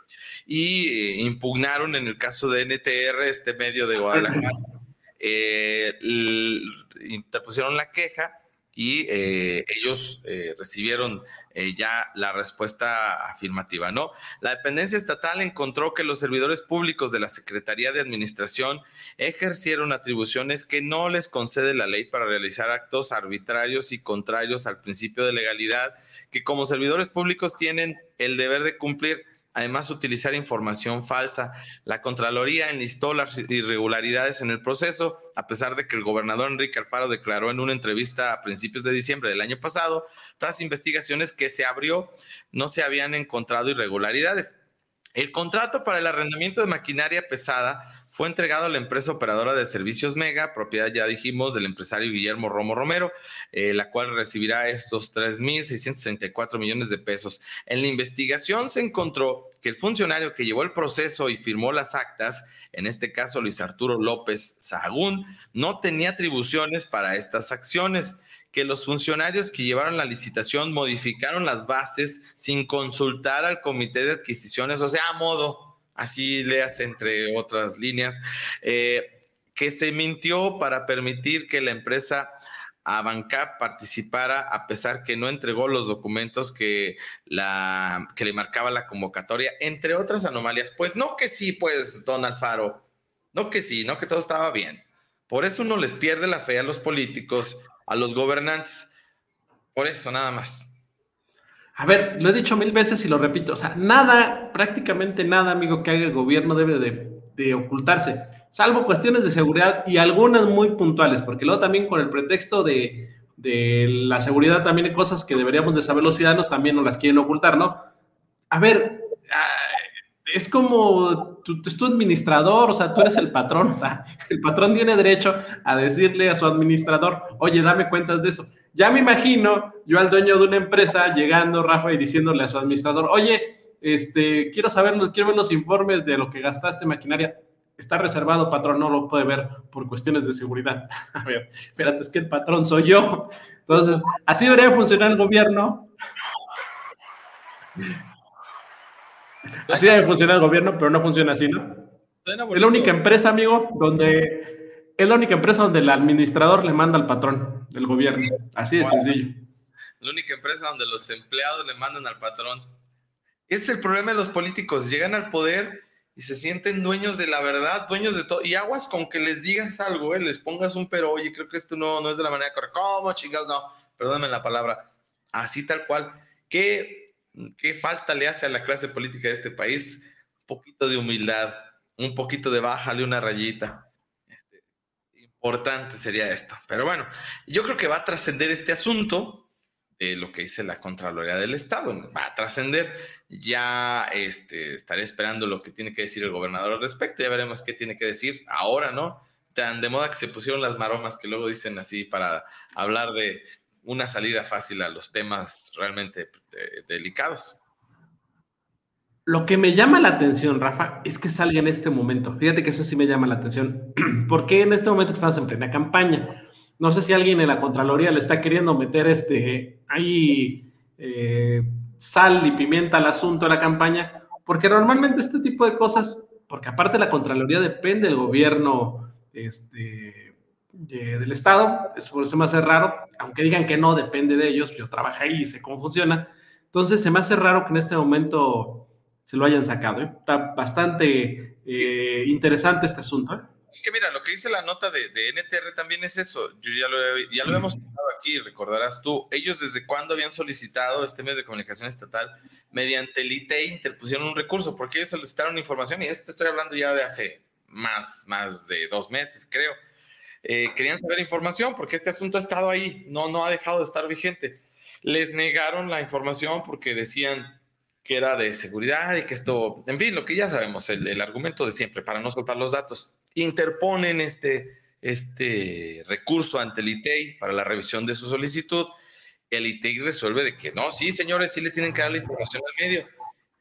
y eh, impugnaron en el caso de NTR, este medio de Guadalajara, eh, interpusieron la queja y eh, ellos eh, recibieron eh, ya la respuesta afirmativa, ¿no? La dependencia estatal encontró que los servidores públicos de la Secretaría de Administración ejercieron atribuciones que no les concede la ley para realizar actos arbitrarios y contrarios al principio de legalidad, que como servidores públicos tienen el deber de cumplir además utilizar información falsa. La Contraloría enlistó las irregularidades en el proceso, a pesar de que el gobernador Enrique Alfaro declaró en una entrevista a principios de diciembre del año pasado, tras investigaciones que se abrió, no se habían encontrado irregularidades. El contrato para el arrendamiento de maquinaria pesada fue entregado a la empresa operadora de servicios Mega, propiedad, ya dijimos, del empresario Guillermo Romo Romero, eh, la cual recibirá estos 3.664 millones de pesos. En la investigación se encontró que el funcionario que llevó el proceso y firmó las actas, en este caso Luis Arturo López Sahagún, no tenía atribuciones para estas acciones que los funcionarios que llevaron la licitación modificaron las bases sin consultar al comité de adquisiciones, o sea, a modo, así leas entre otras líneas, eh, que se mintió para permitir que la empresa Avancap participara a pesar que no entregó los documentos que, la, que le marcaba la convocatoria, entre otras anomalias. Pues no que sí, pues, don Alfaro, no que sí, no que todo estaba bien. Por eso uno les pierde la fe a los políticos, a los gobernantes. Por eso, nada más. A ver, lo he dicho mil veces y lo repito, o sea, nada, prácticamente nada, amigo, que haga el gobierno debe de, ocultarse, salvo cuestiones de seguridad y algunas muy puntuales, porque luego también con el pretexto de, la seguridad también hay cosas que deberíamos de saber los ciudadanos, también nos las quieren ocultar, ¿no? A ver, ah, es como tú, tú, tu administrador, o sea, tú eres el patrón, o sea, el patrón tiene derecho a decirle a su administrador, oye, dame cuentas de eso. Ya me imagino yo al dueño de una empresa llegando, Rafa, y diciéndole a su administrador, oye, este, quiero saber, quiero ver los informes de lo que gastaste maquinaria. Está reservado, patrón, no lo puede ver por cuestiones de seguridad. A ver, espérate, es que el patrón soy yo. Entonces, así debería funcionar el gobierno. Así debe funcionar el gobierno, pero no funciona así, ¿no? Es la única empresa, amigo, donde es la única empresa donde el administrador le manda al patrón del gobierno. Así de sencillo. La única empresa donde los empleados le mandan al patrón. Es el problema de los políticos. Llegan al poder y se sienten dueños de la verdad, dueños de todo. Y aguas con que les digas algo, ¿eh? les pongas un pero, oye, creo que esto no, no es de la manera correcta. ¿Cómo, chingados? No, perdóname la palabra. Así tal cual. ¿Qué, ¿Qué falta le hace a la clase política de este país? Un poquito de humildad, un poquito de bájale una rayita importante sería esto. Pero bueno, yo creo que va a trascender este asunto de lo que dice la Contraloría del Estado. Va a trascender. Ya este, estaré esperando lo que tiene que decir el gobernador al respecto. Ya veremos qué tiene que decir ahora, ¿no? Tan de moda que se pusieron las maromas que luego dicen así para hablar de una salida fácil a los temas realmente eh, delicados. Lo que me llama la atención, Rafa, es que salga en este momento. Fíjate que eso sí me llama la atención. ¿Por qué en este momento estamos en plena campaña? No sé si alguien en la Contraloría le está queriendo meter este ahí eh, sal y pimienta al asunto de la campaña, porque normalmente este tipo de cosas, porque aparte la Contraloría depende del gobierno este, del Estado, es por eso me hace raro, aunque digan que no depende de ellos, yo trabajé ahí y sé cómo funciona. Entonces se me hace raro que en este momento se lo hayan sacado. ¿eh? Está bastante eh, interesante este asunto. Es que mira, lo que dice la nota de, NTR también es eso. Yo ya lo, ya lo hemos contado aquí, recordarás tú. Ellos desde cuándo habían solicitado este medio de comunicación estatal mediante el ITE interpusieron un recurso porque ellos solicitaron información y esto estoy hablando ya de hace más, más de dos meses, creo. Eh, querían saber información porque este asunto ha estado ahí, no, no ha dejado de estar vigente. Les negaron la información porque decían que era de seguridad y que esto, en fin, lo que ya sabemos, el, el argumento de siempre, para no soltar los datos interponen este, este recurso ante el ITEI para la revisión de su solicitud. El ITEI resuelve de que no, sí, señores, sí le tienen que dar la información al medio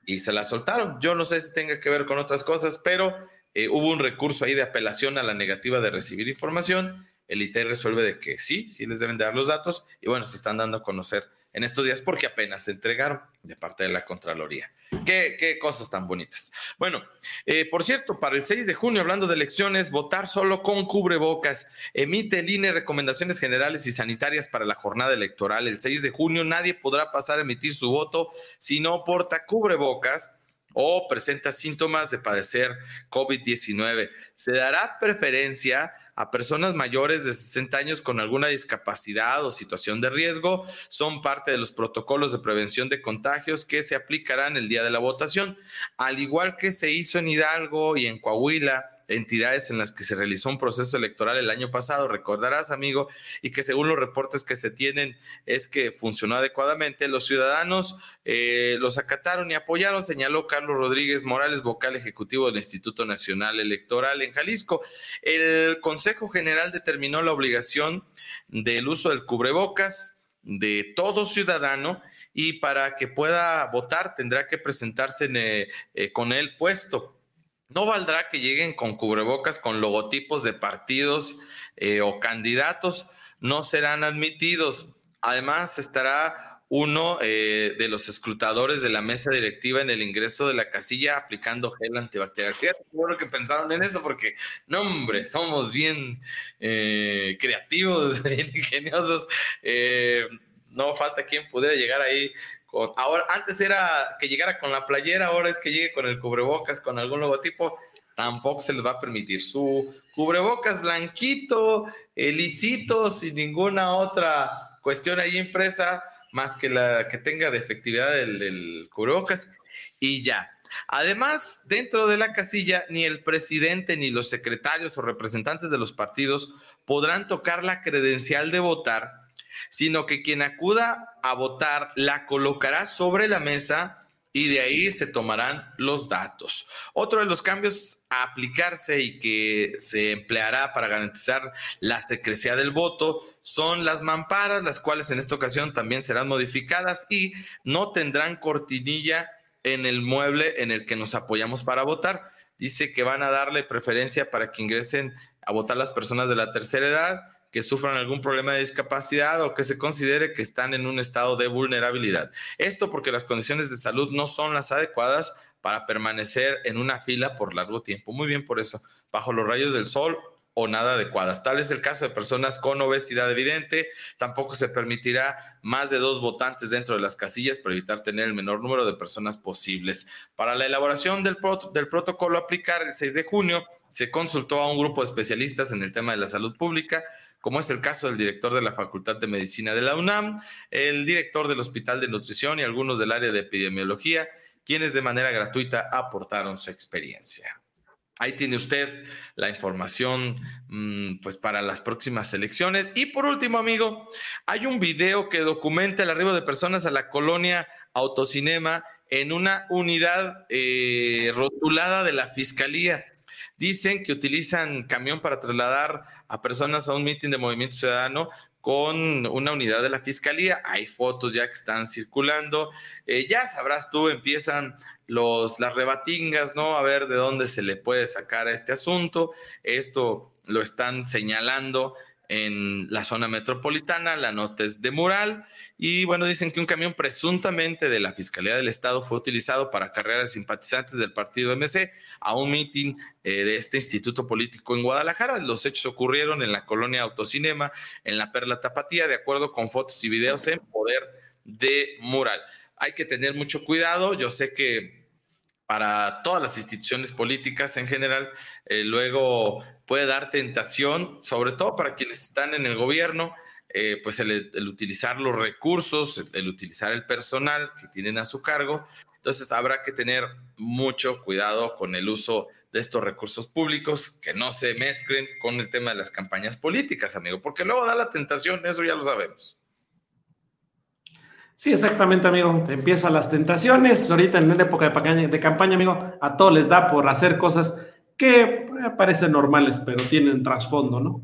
y se la soltaron. Yo no sé si tenga que ver con otras cosas, pero eh, hubo un recurso ahí de apelación a la negativa de recibir información. El ITEI resuelve de que sí, sí les deben dar los datos y bueno, se están dando a conocer en estos días porque apenas se entregaron de parte de la Contraloría. Qué, cosas tan bonitas. Bueno, eh, por cierto, para el 6 de junio, hablando de elecciones, votar solo con cubrebocas. Emite el INE recomendaciones generales y sanitarias para la jornada electoral. El 6 de junio nadie podrá pasar a emitir su voto si no porta cubrebocas o presenta síntomas de padecer COVID-19. Se dará preferencia a personas mayores de 60 años con alguna discapacidad o situación de riesgo. Son parte de los protocolos de prevención de contagios que se aplicarán el día de la votación, al igual que se hizo en Hidalgo y en Coahuila entidades en las que se realizó un proceso electoral el año pasado, recordarás, amigo, y que según los reportes que se tienen es que funcionó adecuadamente. Los ciudadanos eh, los acataron y apoyaron, señaló Carlos Rodríguez Morales, vocal ejecutivo del Instituto Nacional Electoral en Jalisco. El Consejo General determinó la obligación del uso del cubrebocas de todo ciudadano y para que pueda votar tendrá que presentarse eh, eh, con él puesto. No valdrá que lleguen con cubrebocas con logotipos de partidos eh, o candidatos, no serán admitidos. Además, estará uno eh, de los escrutadores de la mesa directiva en el ingreso de la casilla aplicando gel antibacterial. Fíjate, bueno que pensaron en eso porque, no hombre, somos bien eh, creativos, bien ingeniosos. no falta quien pudiera llegar ahí ahora, antes era que llegara con la playera, ahora es que llegue con el cubrebocas, con algún logotipo, tampoco se les va a permitir. Su cubrebocas blanquito, lisito, sin ninguna otra cuestión ahí impresa, más que la que tenga de efectividad del cubrebocas, y ya. Además, dentro de la casilla, ni el presidente ni los secretarios o representantes de los partidos podrán tocar la credencial de votar sino que quien acuda a votar la colocará sobre la mesa y de ahí se tomarán los datos. Otro de los cambios a aplicarse y que se empleará para garantizar la secrecía del voto son las mamparas, las cuales en esta ocasión también serán modificadas y no tendrán cortinilla en el mueble en el que nos apoyamos para votar. Dice que van a darle preferencia para que ingresen a votar las personas de la tercera edad que sufran algún problema de discapacidad o que se considere que están en un estado de vulnerabilidad. Esto porque las condiciones de salud no son las adecuadas para permanecer en una fila por largo tiempo. Muy bien por eso, bajo los rayos del sol o nada adecuadas. Tal es el caso de personas con obesidad evidente. Tampoco se permitirá más de dos votantes dentro de las casillas para evitar tener el menor número de personas posibles. Para la elaboración del, del protocolo a aplicar el 6 de junio, se consultó a un grupo de especialistas en el tema de la salud pública como es el caso del director de la Facultad de Medicina de la UNAM, el director del Hospital de Nutrición y algunos del área de epidemiología, quienes de manera gratuita aportaron su experiencia. Ahí tiene usted la información mm, pues para las próximas elecciones. Y por último, amigo, hay un video que documenta el arribo de personas a la colonia Autocinema en una unidad eh, rotulada de la Fiscalía. Dicen que utilizan camión para trasladar a personas a un mitin de Movimiento Ciudadano con una unidad de la fiscalía. Hay fotos ya que están circulando. Eh, ya sabrás tú, empiezan los, las rebatingas, ¿no? A ver de dónde se le puede sacar a este asunto. Esto lo están señalando en la zona metropolitana, la nota es de mural y bueno, dicen que un camión presuntamente de la Fiscalía del Estado fue utilizado para cargar a simpatizantes del partido MC a un mitin eh, de este instituto político en Guadalajara. Los hechos ocurrieron en la colonia Autocinema, en la Perla Tapatía, de acuerdo con fotos y videos en poder de mural. Hay que tener mucho cuidado, yo sé que para todas las instituciones políticas en general, eh, luego puede dar tentación, sobre todo para quienes están en el gobierno, eh, pues el, utilizar los recursos, el, utilizar el personal que tienen a su cargo. Entonces habrá que tener mucho cuidado con el uso de estos recursos públicos, que no se mezclen con el tema de las campañas políticas, amigo, porque luego da la tentación, eso ya lo sabemos. Sí, exactamente, amigo. Empiezan las tentaciones. Ahorita en época de de campaña, amigo, a todos les da por hacer cosas que parecen normales, pero tienen trasfondo, ¿no?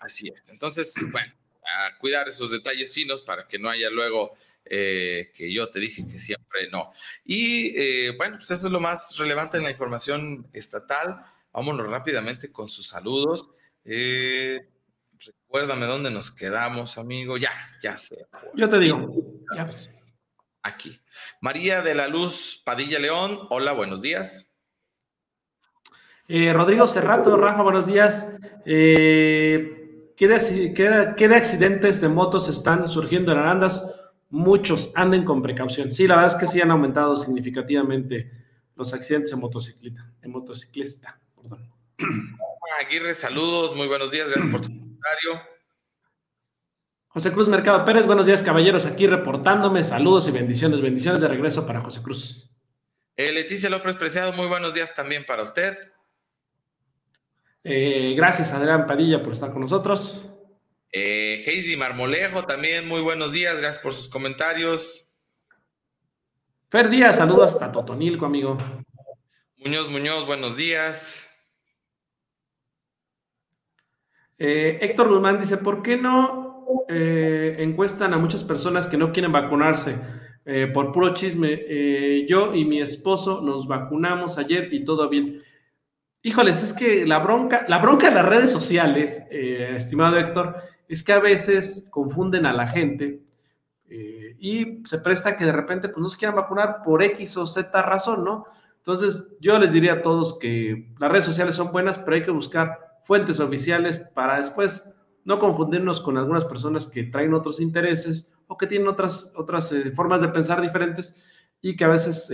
Así es. Entonces, bueno, a cuidar esos detalles finos para que no haya luego eh, que yo te dije que siempre no. Y eh, bueno, pues eso es lo más relevante en la información estatal. Vámonos rápidamente con sus saludos. Eh, recuérdame dónde nos quedamos, amigo. Ya, ya sé. Yo te digo. Aquí. María de la Luz Padilla León. Hola, buenos días. Eh, Rodrigo Cerrato, Rafa, buenos días. Eh, ¿qué, de, accidentes de motos están surgiendo en Arandas? Muchos, anden con precaución. Sí, la verdad es que sí han aumentado significativamente los accidentes en motocicleta, en motociclista. Perdón. Aguirre, saludos, muy buenos días, gracias por tu comentario. José Cruz Mercado Pérez, buenos días caballeros, aquí reportándome, saludos y bendiciones, bendiciones de regreso para José Cruz. Eh, Leticia López Preciado, muy buenos días también para usted. Eh, gracias, Adrián Padilla, por estar con nosotros. Eh, Heidi Marmolejo, también muy buenos días, gracias por sus comentarios. Fer Díaz, saludos hasta Totonilco, amigo. Muñoz Muñoz, buenos días. Eh, Héctor Guzmán dice, ¿por qué no encuestan a muchas personas que no quieren vacunarse? por puro chisme, yo y mi esposo nos vacunamos ayer y todo bien. Híjoles, es que la bronca, la bronca de las redes sociales, eh, estimado Héctor, es que a veces confunden a la gente eh, y se presta que de repente pues, no se quieran vacunar por X o Z razón, ¿no? Entonces, yo les diría a todos que las redes sociales son buenas, pero hay que buscar fuentes oficiales para después no confundirnos con algunas personas que traen otros intereses o que tienen otras, otras eh, formas de pensar diferentes y que a veces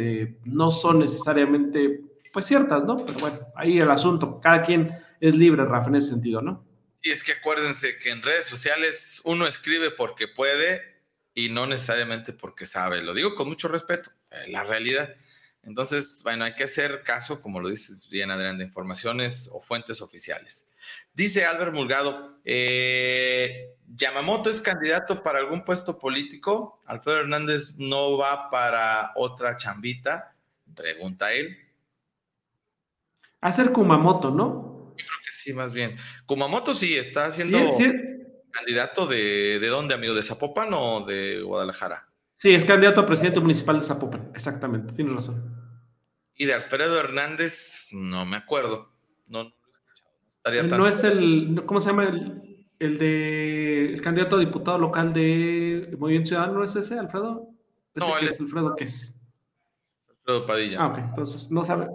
no son necesariamente pues ciertas, ¿no? Pero bueno, ahí el asunto, cada quien es libre, Rafa, en ese sentido, ¿no? Y es que acuérdense que en redes sociales uno escribe porque puede y no necesariamente porque sabe. Lo digo con mucho respeto, eh, la realidad. Entonces, bueno, hay que hacer caso, como lo dices bien, Adrián, de informaciones o fuentes oficiales. Dice Albert Mulgado, eh, ¿Yamamoto es candidato para algún puesto político? ¿Alfredo Hernández no va para otra chambita? Pregunta él hacer Kumamoto, ¿no? Yo creo que sí, más bien. Kumamoto sí está haciendo candidato de, de dónde, amigo, de Zapopan o de Guadalajara. Sí, es candidato a presidente municipal de Zapopan, exactamente, tienes razón. Y de Alfredo Hernández, no me acuerdo. No, no es el, ¿cómo se llama? El, el de el candidato a diputado local de Movimiento Ciudadano, ¿es ese, Alfredo? no, él es, Alfredo, ¿qué es? Alfredo Padilla. Ah, ok, entonces no sabe.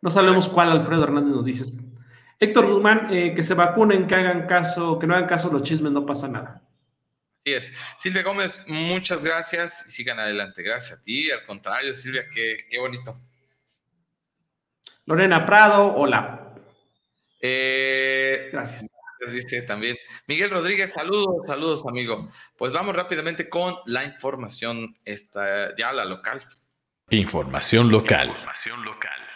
No sabemos cuál Alfredo Hernández nos dices. Héctor Guzmán, eh, que se vacunen, que hagan caso, que no hagan caso los chismes, no pasa nada. Así es. Silvia Gómez, muchas gracias y sigan adelante. Gracias a ti. Al contrario, Silvia, qué, qué bonito. Lorena Prado, hola. Eh, gracias. Dice también. Miguel Rodríguez, saludos, saludos, amigo. Pues vamos rápidamente con la información, esta, ya la local. Información local. Información local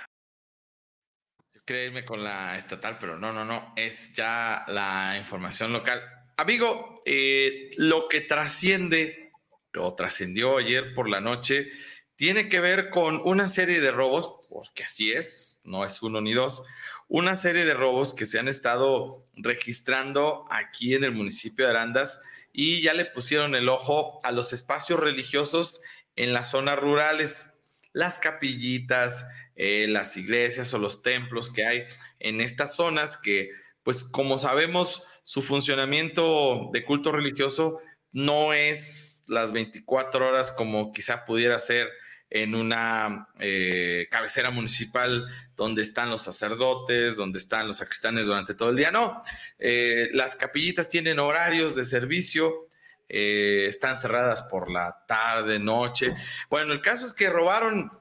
creerme con la estatal, pero no, no, no, es ya la información local. Amigo, eh, lo que trasciende o trascendió ayer por la noche tiene que ver con una serie de robos, porque así es, no es uno ni dos, una serie de robos que se han estado registrando aquí en el municipio de Arandas y ya le pusieron el ojo a los espacios religiosos en las zonas rurales, las capillitas, eh, las iglesias o los templos que hay en estas zonas que, pues como sabemos, su funcionamiento de culto religioso no es las 24 horas como quizá pudiera ser en una eh, cabecera municipal donde están los sacerdotes, donde están los sacristanes durante todo el día. No, eh, las capillitas tienen horarios de servicio, están cerradas por la tarde, noche. Bueno, el caso es que robaron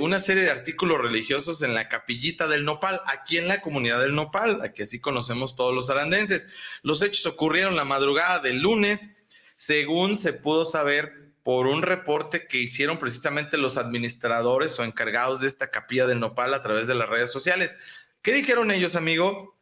una serie de artículos religiosos en la capillita del Nopal, aquí en la comunidad del Nopal, aquí así conocemos todos los arandenses. Los hechos ocurrieron la madrugada del lunes, según se pudo saber por un reporte que hicieron precisamente los administradores o encargados de esta capilla del nopal a través de las redes sociales. ¿Qué dijeron ellos, amigo?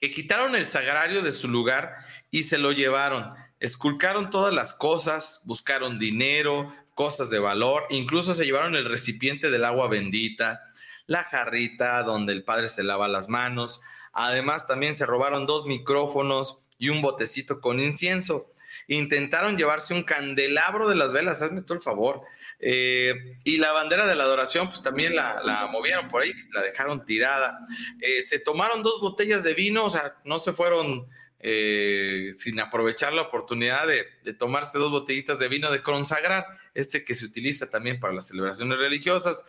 Que quitaron el sagrario de su lugar y se lo llevaron. Esculcaron todas las cosas, buscaron dinero, cosas de valor, incluso se llevaron el recipiente del agua bendita, la jarrita donde el padre se lava las manos. Además, también se robaron dos micrófonos y un botecito con incienso intentaron llevarse un candelabro de las velas, hazme todo el favor. Eh, y la bandera de la adoración, pues también la, movieron por ahí, la dejaron tirada. Eh, se tomaron dos botellas de vino, o sea, no se fueron eh, sin aprovechar la oportunidad de, tomarse dos botellitas de vino de consagrar, este que se utiliza también para las celebraciones religiosas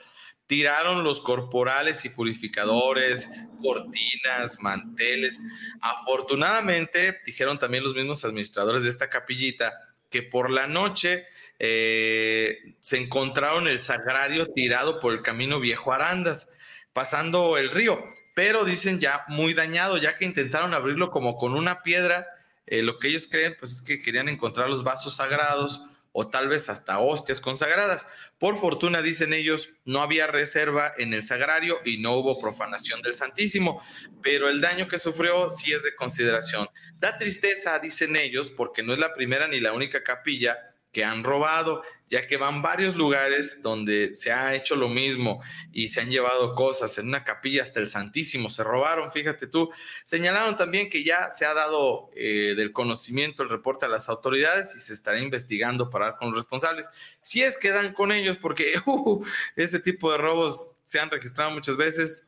tiraron los corporales y purificadores, cortinas, manteles. Afortunadamente, dijeron también los mismos administradores de esta capillita, que por la noche eh, se encontraron el sagrario tirado por el camino viejo Arandas, pasando el río, pero dicen ya muy dañado, ya que intentaron abrirlo como con una piedra. Eh, lo que ellos creen, pues es que querían encontrar los vasos sagrados o tal vez hasta hostias consagradas. Por fortuna, dicen ellos, no había reserva en el sagrario y no hubo profanación del Santísimo, pero el daño que sufrió sí es de consideración. Da tristeza, dicen ellos, porque no es la primera ni la única capilla que han robado, ya que van varios lugares donde se ha hecho lo mismo y se han llevado cosas. En una capilla hasta el Santísimo se robaron, fíjate tú. Señalaron también que ya se ha dado eh, del conocimiento el reporte a las autoridades y se estará investigando para dar con los responsables. Si es que dan con ellos, porque uh, ese tipo de robos se han registrado muchas veces.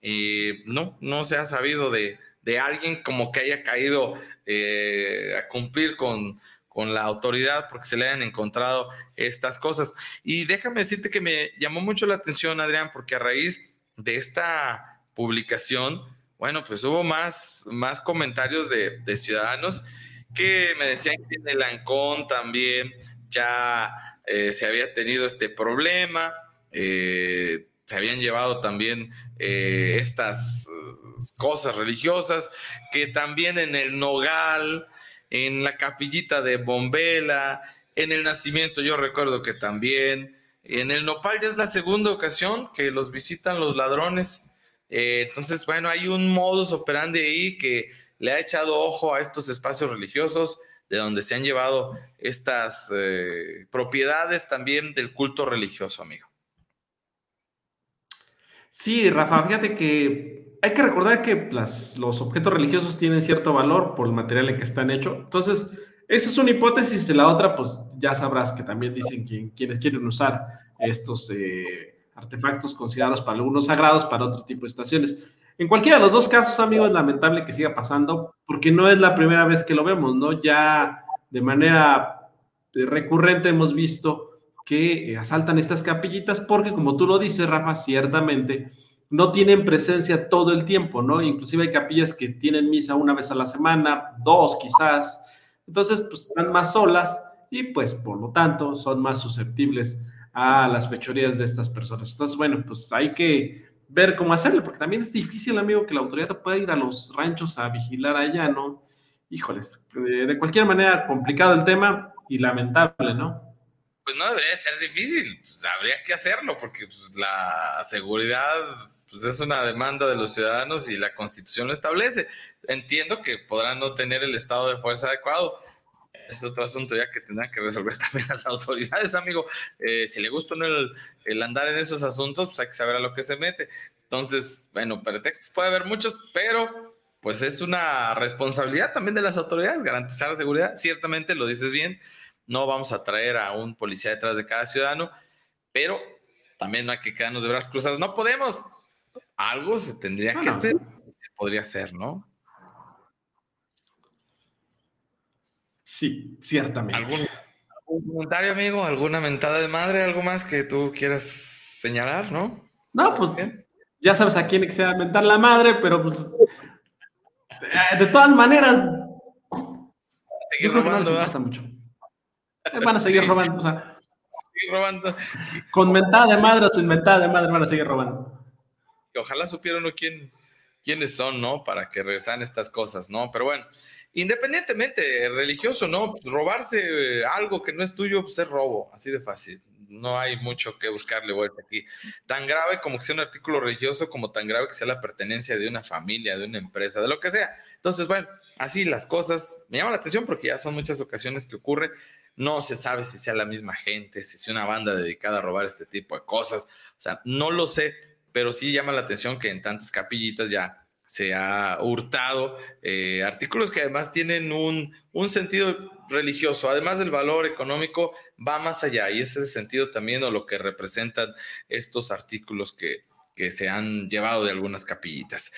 y no, no se ha sabido de, alguien como que haya caído eh, a cumplir con con la autoridad porque se le hayan encontrado estas cosas. Y déjame decirte que me llamó mucho la atención, Adrián, porque a raíz de esta publicación, bueno, pues hubo más, más comentarios de, ciudadanos que me decían que en el Ancón también ya eh, se había tenido este problema, eh, se habían llevado también eh, estas cosas religiosas, que también en el Nogal, en la capillita de Bombela, en el nacimiento yo recuerdo que también, en el Nopal ya es la segunda ocasión que los visitan los ladrones. Eh, entonces, bueno, hay un modus operandi ahí que le ha echado ojo a estos espacios religiosos de donde se han llevado estas eh, propiedades también del culto religioso, amigo. Sí, Rafa, fíjate que hay que recordar que los objetos religiosos tienen cierto valor por el material en que están hechos. Entonces, esa es una hipótesis. Y la otra, pues ya sabrás que también dicen quienes quieren usar estos eh, artefactos considerados para algunos sagrados, para otro tipo de estaciones. En cualquiera de los dos casos, amigos, es lamentable que siga pasando, porque no es la primera vez que lo vemos, ¿no? Ya de manera recurrente hemos visto que eh, asaltan estas capillitas, porque como tú lo dices, Rafa, ciertamente no tienen presencia todo el tiempo, ¿no? Inclusive hay capillas que tienen misa una vez a la semana, dos quizás. Entonces, pues están más solas y pues por lo tanto son más susceptibles a las fechorías de estas personas. Entonces, bueno, pues hay que ver cómo hacerlo, porque también es difícil, amigo, que la autoridad pueda ir a los ranchos a vigilar allá, ¿no? Híjoles, de cualquier manera, complicado el tema y lamentable, ¿no? Pues no debería ser difícil, pues habría que hacerlo, porque pues, la seguridad pues es una demanda de los ciudadanos y la constitución lo establece. Entiendo que podrán no tener el estado de fuerza adecuado. Es otro asunto ya que tendrán que resolver también las autoridades, amigo. Eh, si le gusta no el, andar en esos asuntos, pues hay que saber a lo que se mete. Entonces, bueno, pretextos puede haber muchos, pero pues es una responsabilidad también de las autoridades garantizar la seguridad. Ciertamente lo dices bien, no vamos a traer a un policía detrás de cada ciudadano, pero también no hay que quedarnos de brazos cruzados. No podemos. Algo se tendría que hacer, se podría hacer, ¿no? Sí, ciertamente. ¿Algún, comentario, amigo? ¿Alguna mentada de madre? ¿Algo más que tú quieras señalar, no? No, pues ya sabes a quién que mentar la madre, pero pues eh, de todas maneras, seguir robando, no mucho. Eh, van a seguir robando, o sea, robando. Con mentada de madre o sin mentada de madre van a seguir robando. Ojalá supieran quién, quiénes son, ¿no? Para que regresan estas cosas, ¿no? Pero bueno, independientemente religioso, ¿no? Robarse algo que no es tuyo, pues es robo, así de fácil no hay mucho que buscarle vuelta aquí. Tan grave como que sea un artículo religioso, como tan grave que sea la pertenencia de una familia, de una empresa, de lo que sea. Entonces, bueno, así las cosas me llama la atención porque ya son muchas ocasiones que ocurre. No se sabe si sea la misma gente, si es una banda dedicada a robar este tipo de cosas. O sea, no lo sé, pero sí llama la atención que en tantas capillitas ya se ha hurtado eh, artículos que además tienen un, un, sentido religioso, además del valor económico, va más allá y ese es el sentido también o lo que representan estos artículos que, que se han llevado de algunas capillitas.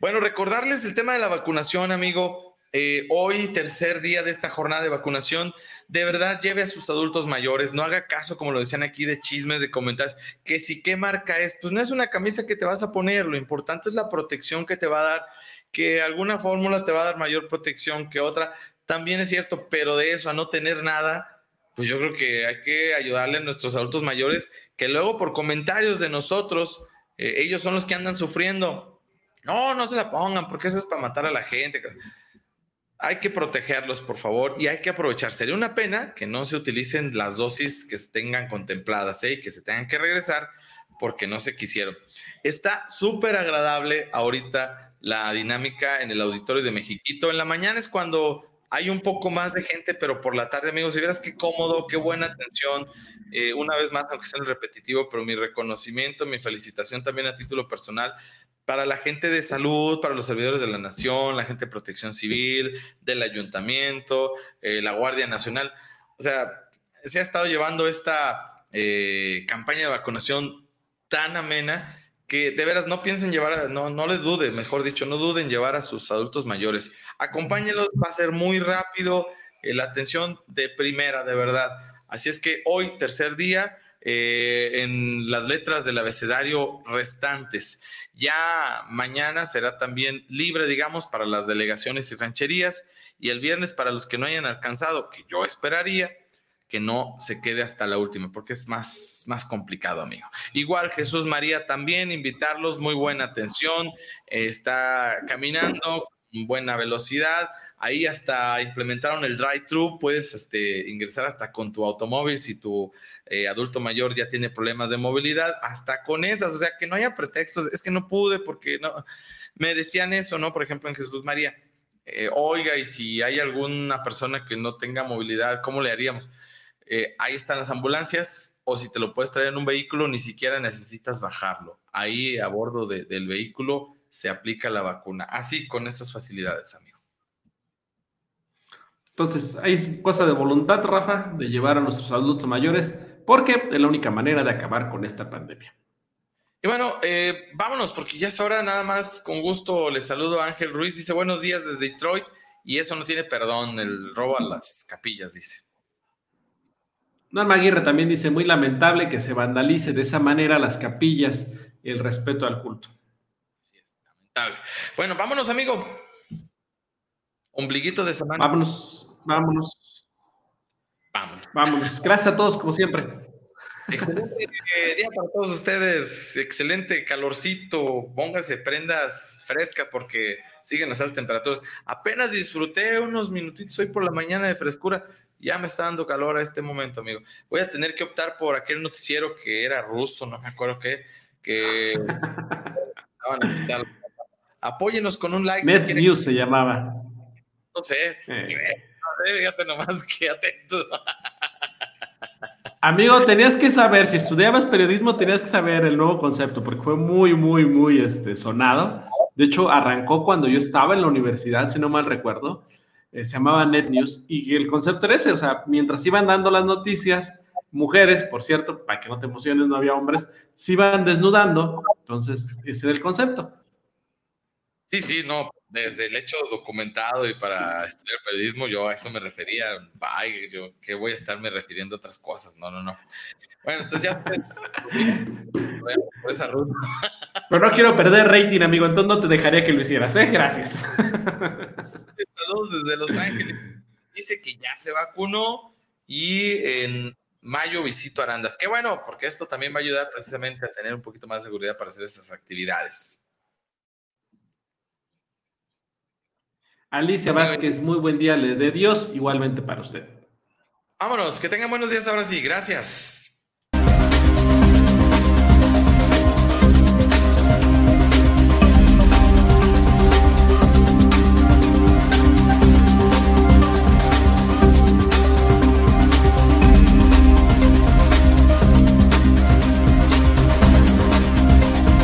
Bueno, recordarles el tema de la vacunación, amigo. Eh, hoy, tercer día de esta jornada de vacunación, de verdad lleve a sus adultos mayores, no haga caso, como lo decían aquí, de chismes, de comentarios, que si qué marca es, pues no es una camisa que te vas a poner, lo importante es la protección que te va a dar, que alguna fórmula te va a dar mayor protección que otra, también es cierto, pero de eso a no tener nada, pues yo creo que hay que ayudarle a nuestros adultos mayores, que luego por comentarios de nosotros, eh, ellos son los que andan sufriendo. No, no se la pongan, porque eso es para matar a la gente hay que protegerlos, por favor, y hay que aprovechar. Sería una pena que no se utilicen las dosis que tengan contempladas ¿eh? y que se tengan que regresar porque no se quisieron. Está súper agradable ahorita la dinámica en el auditorio de Mexiquito. En la mañana es cuando hay un poco más de gente, pero por la tarde, amigos, si vieras qué cómodo, qué buena atención. Eh, una vez más, aunque sea el repetitivo, pero mi reconocimiento, mi felicitación también a título personal para la gente de salud, para los servidores de la nación, la gente de protección civil, del ayuntamiento, eh, la Guardia Nacional. O sea, se ha estado llevando esta eh, campaña de vacunación tan amena que de veras no piensen llevar, no, no les dude, mejor dicho, no duden llevar a sus adultos mayores. Acompáñenlos, va a ser muy rápido, eh, la atención de primera, de verdad. Así es que hoy, tercer día, en las letras del abecedario restantes. Ya mañana será también libre, digamos, para las delegaciones y rancherías y el viernes para los que no hayan alcanzado, que yo esperaría que no se quede hasta la última, porque es más, más complicado, amigo. Igual Jesús María también, invitarlos, muy buena atención, está caminando, buena velocidad, Ahí hasta implementaron el drive-thru, puedes este, ingresar hasta con tu automóvil si tu eh, adulto mayor ya tiene problemas de movilidad, hasta con esas, o sea, que no haya pretextos, es que no pude porque no, me decían eso, ¿no? Por ejemplo, en Jesús María, eh, oiga, y si hay alguna persona que no tenga movilidad, ¿cómo le haríamos? Eh, ahí están las ambulancias, o si te lo puedes traer en un vehículo, ni siquiera necesitas bajarlo. Ahí a bordo del vehículo se aplica la vacuna. Así, con esas facilidades, Entonces, hay cosa de voluntad, Rafa, de llevar a nuestros adultos mayores, porque es la única manera de acabar con esta pandemia. Y bueno, eh, vámonos, porque ya es hora, nada más, con gusto les saludo a Ángel Ruiz, dice buenos días desde Detroit, y eso no tiene perdón, el robo a las capillas, dice. Norma Aguirre también dice, muy lamentable que se vandalice de esa manera las capillas, el respeto al culto. Sí, es lamentable. Bueno, vámonos, amigo. Ombliguito de semana. Vámonos, vámonos. Vámonos. Vámonos. Gracias a todos, como siempre. Excelente día para todos ustedes. Excelente calorcito. Póngase prendas frescas porque siguen las altas temperaturas. Apenas disfruté unos minutitos hoy por la mañana de frescura. Ya me está dando calor a este momento, amigo. Voy a tener que optar por aquel noticiero que era ruso, no me acuerdo qué, que Apóyenos con un like. Net News se llamaba. No sé. Fíjate nomás que atento. Amigo, tenías que saber, si estudiabas periodismo, tenías que saber el nuevo concepto, porque fue muy, muy, muy este, sonado. De hecho, arrancó cuando yo estaba en la universidad, si no mal recuerdo. Eh, se llamaba Net News y el concepto era ese, o sea, mientras iban dando las noticias, mujeres, por cierto, para que no te emociones, no había hombres, se iban desnudando, entonces ese era el concepto. Sí, sí, no, desde el hecho documentado y para estudiar periodismo, yo a eso me refería. Ay, yo que voy a estarme refiriendo a otras cosas. No, no, no. Bueno, entonces ya. por esa ruta. Pero no quiero perder rating, amigo, entonces no te dejaría que lo hicieras, ¿eh? Gracias. Saludos desde Los Ángeles. Dice que ya se vacunó y en mayo visito Arandas. Qué bueno, porque esto también va a ayudar precisamente a tener un poquito más de seguridad para hacer esas actividades. Alicia Vázquez, muy buen día, le de Dios, igualmente para usted. Vámonos, que tengan buenos días ahora sí, gracias.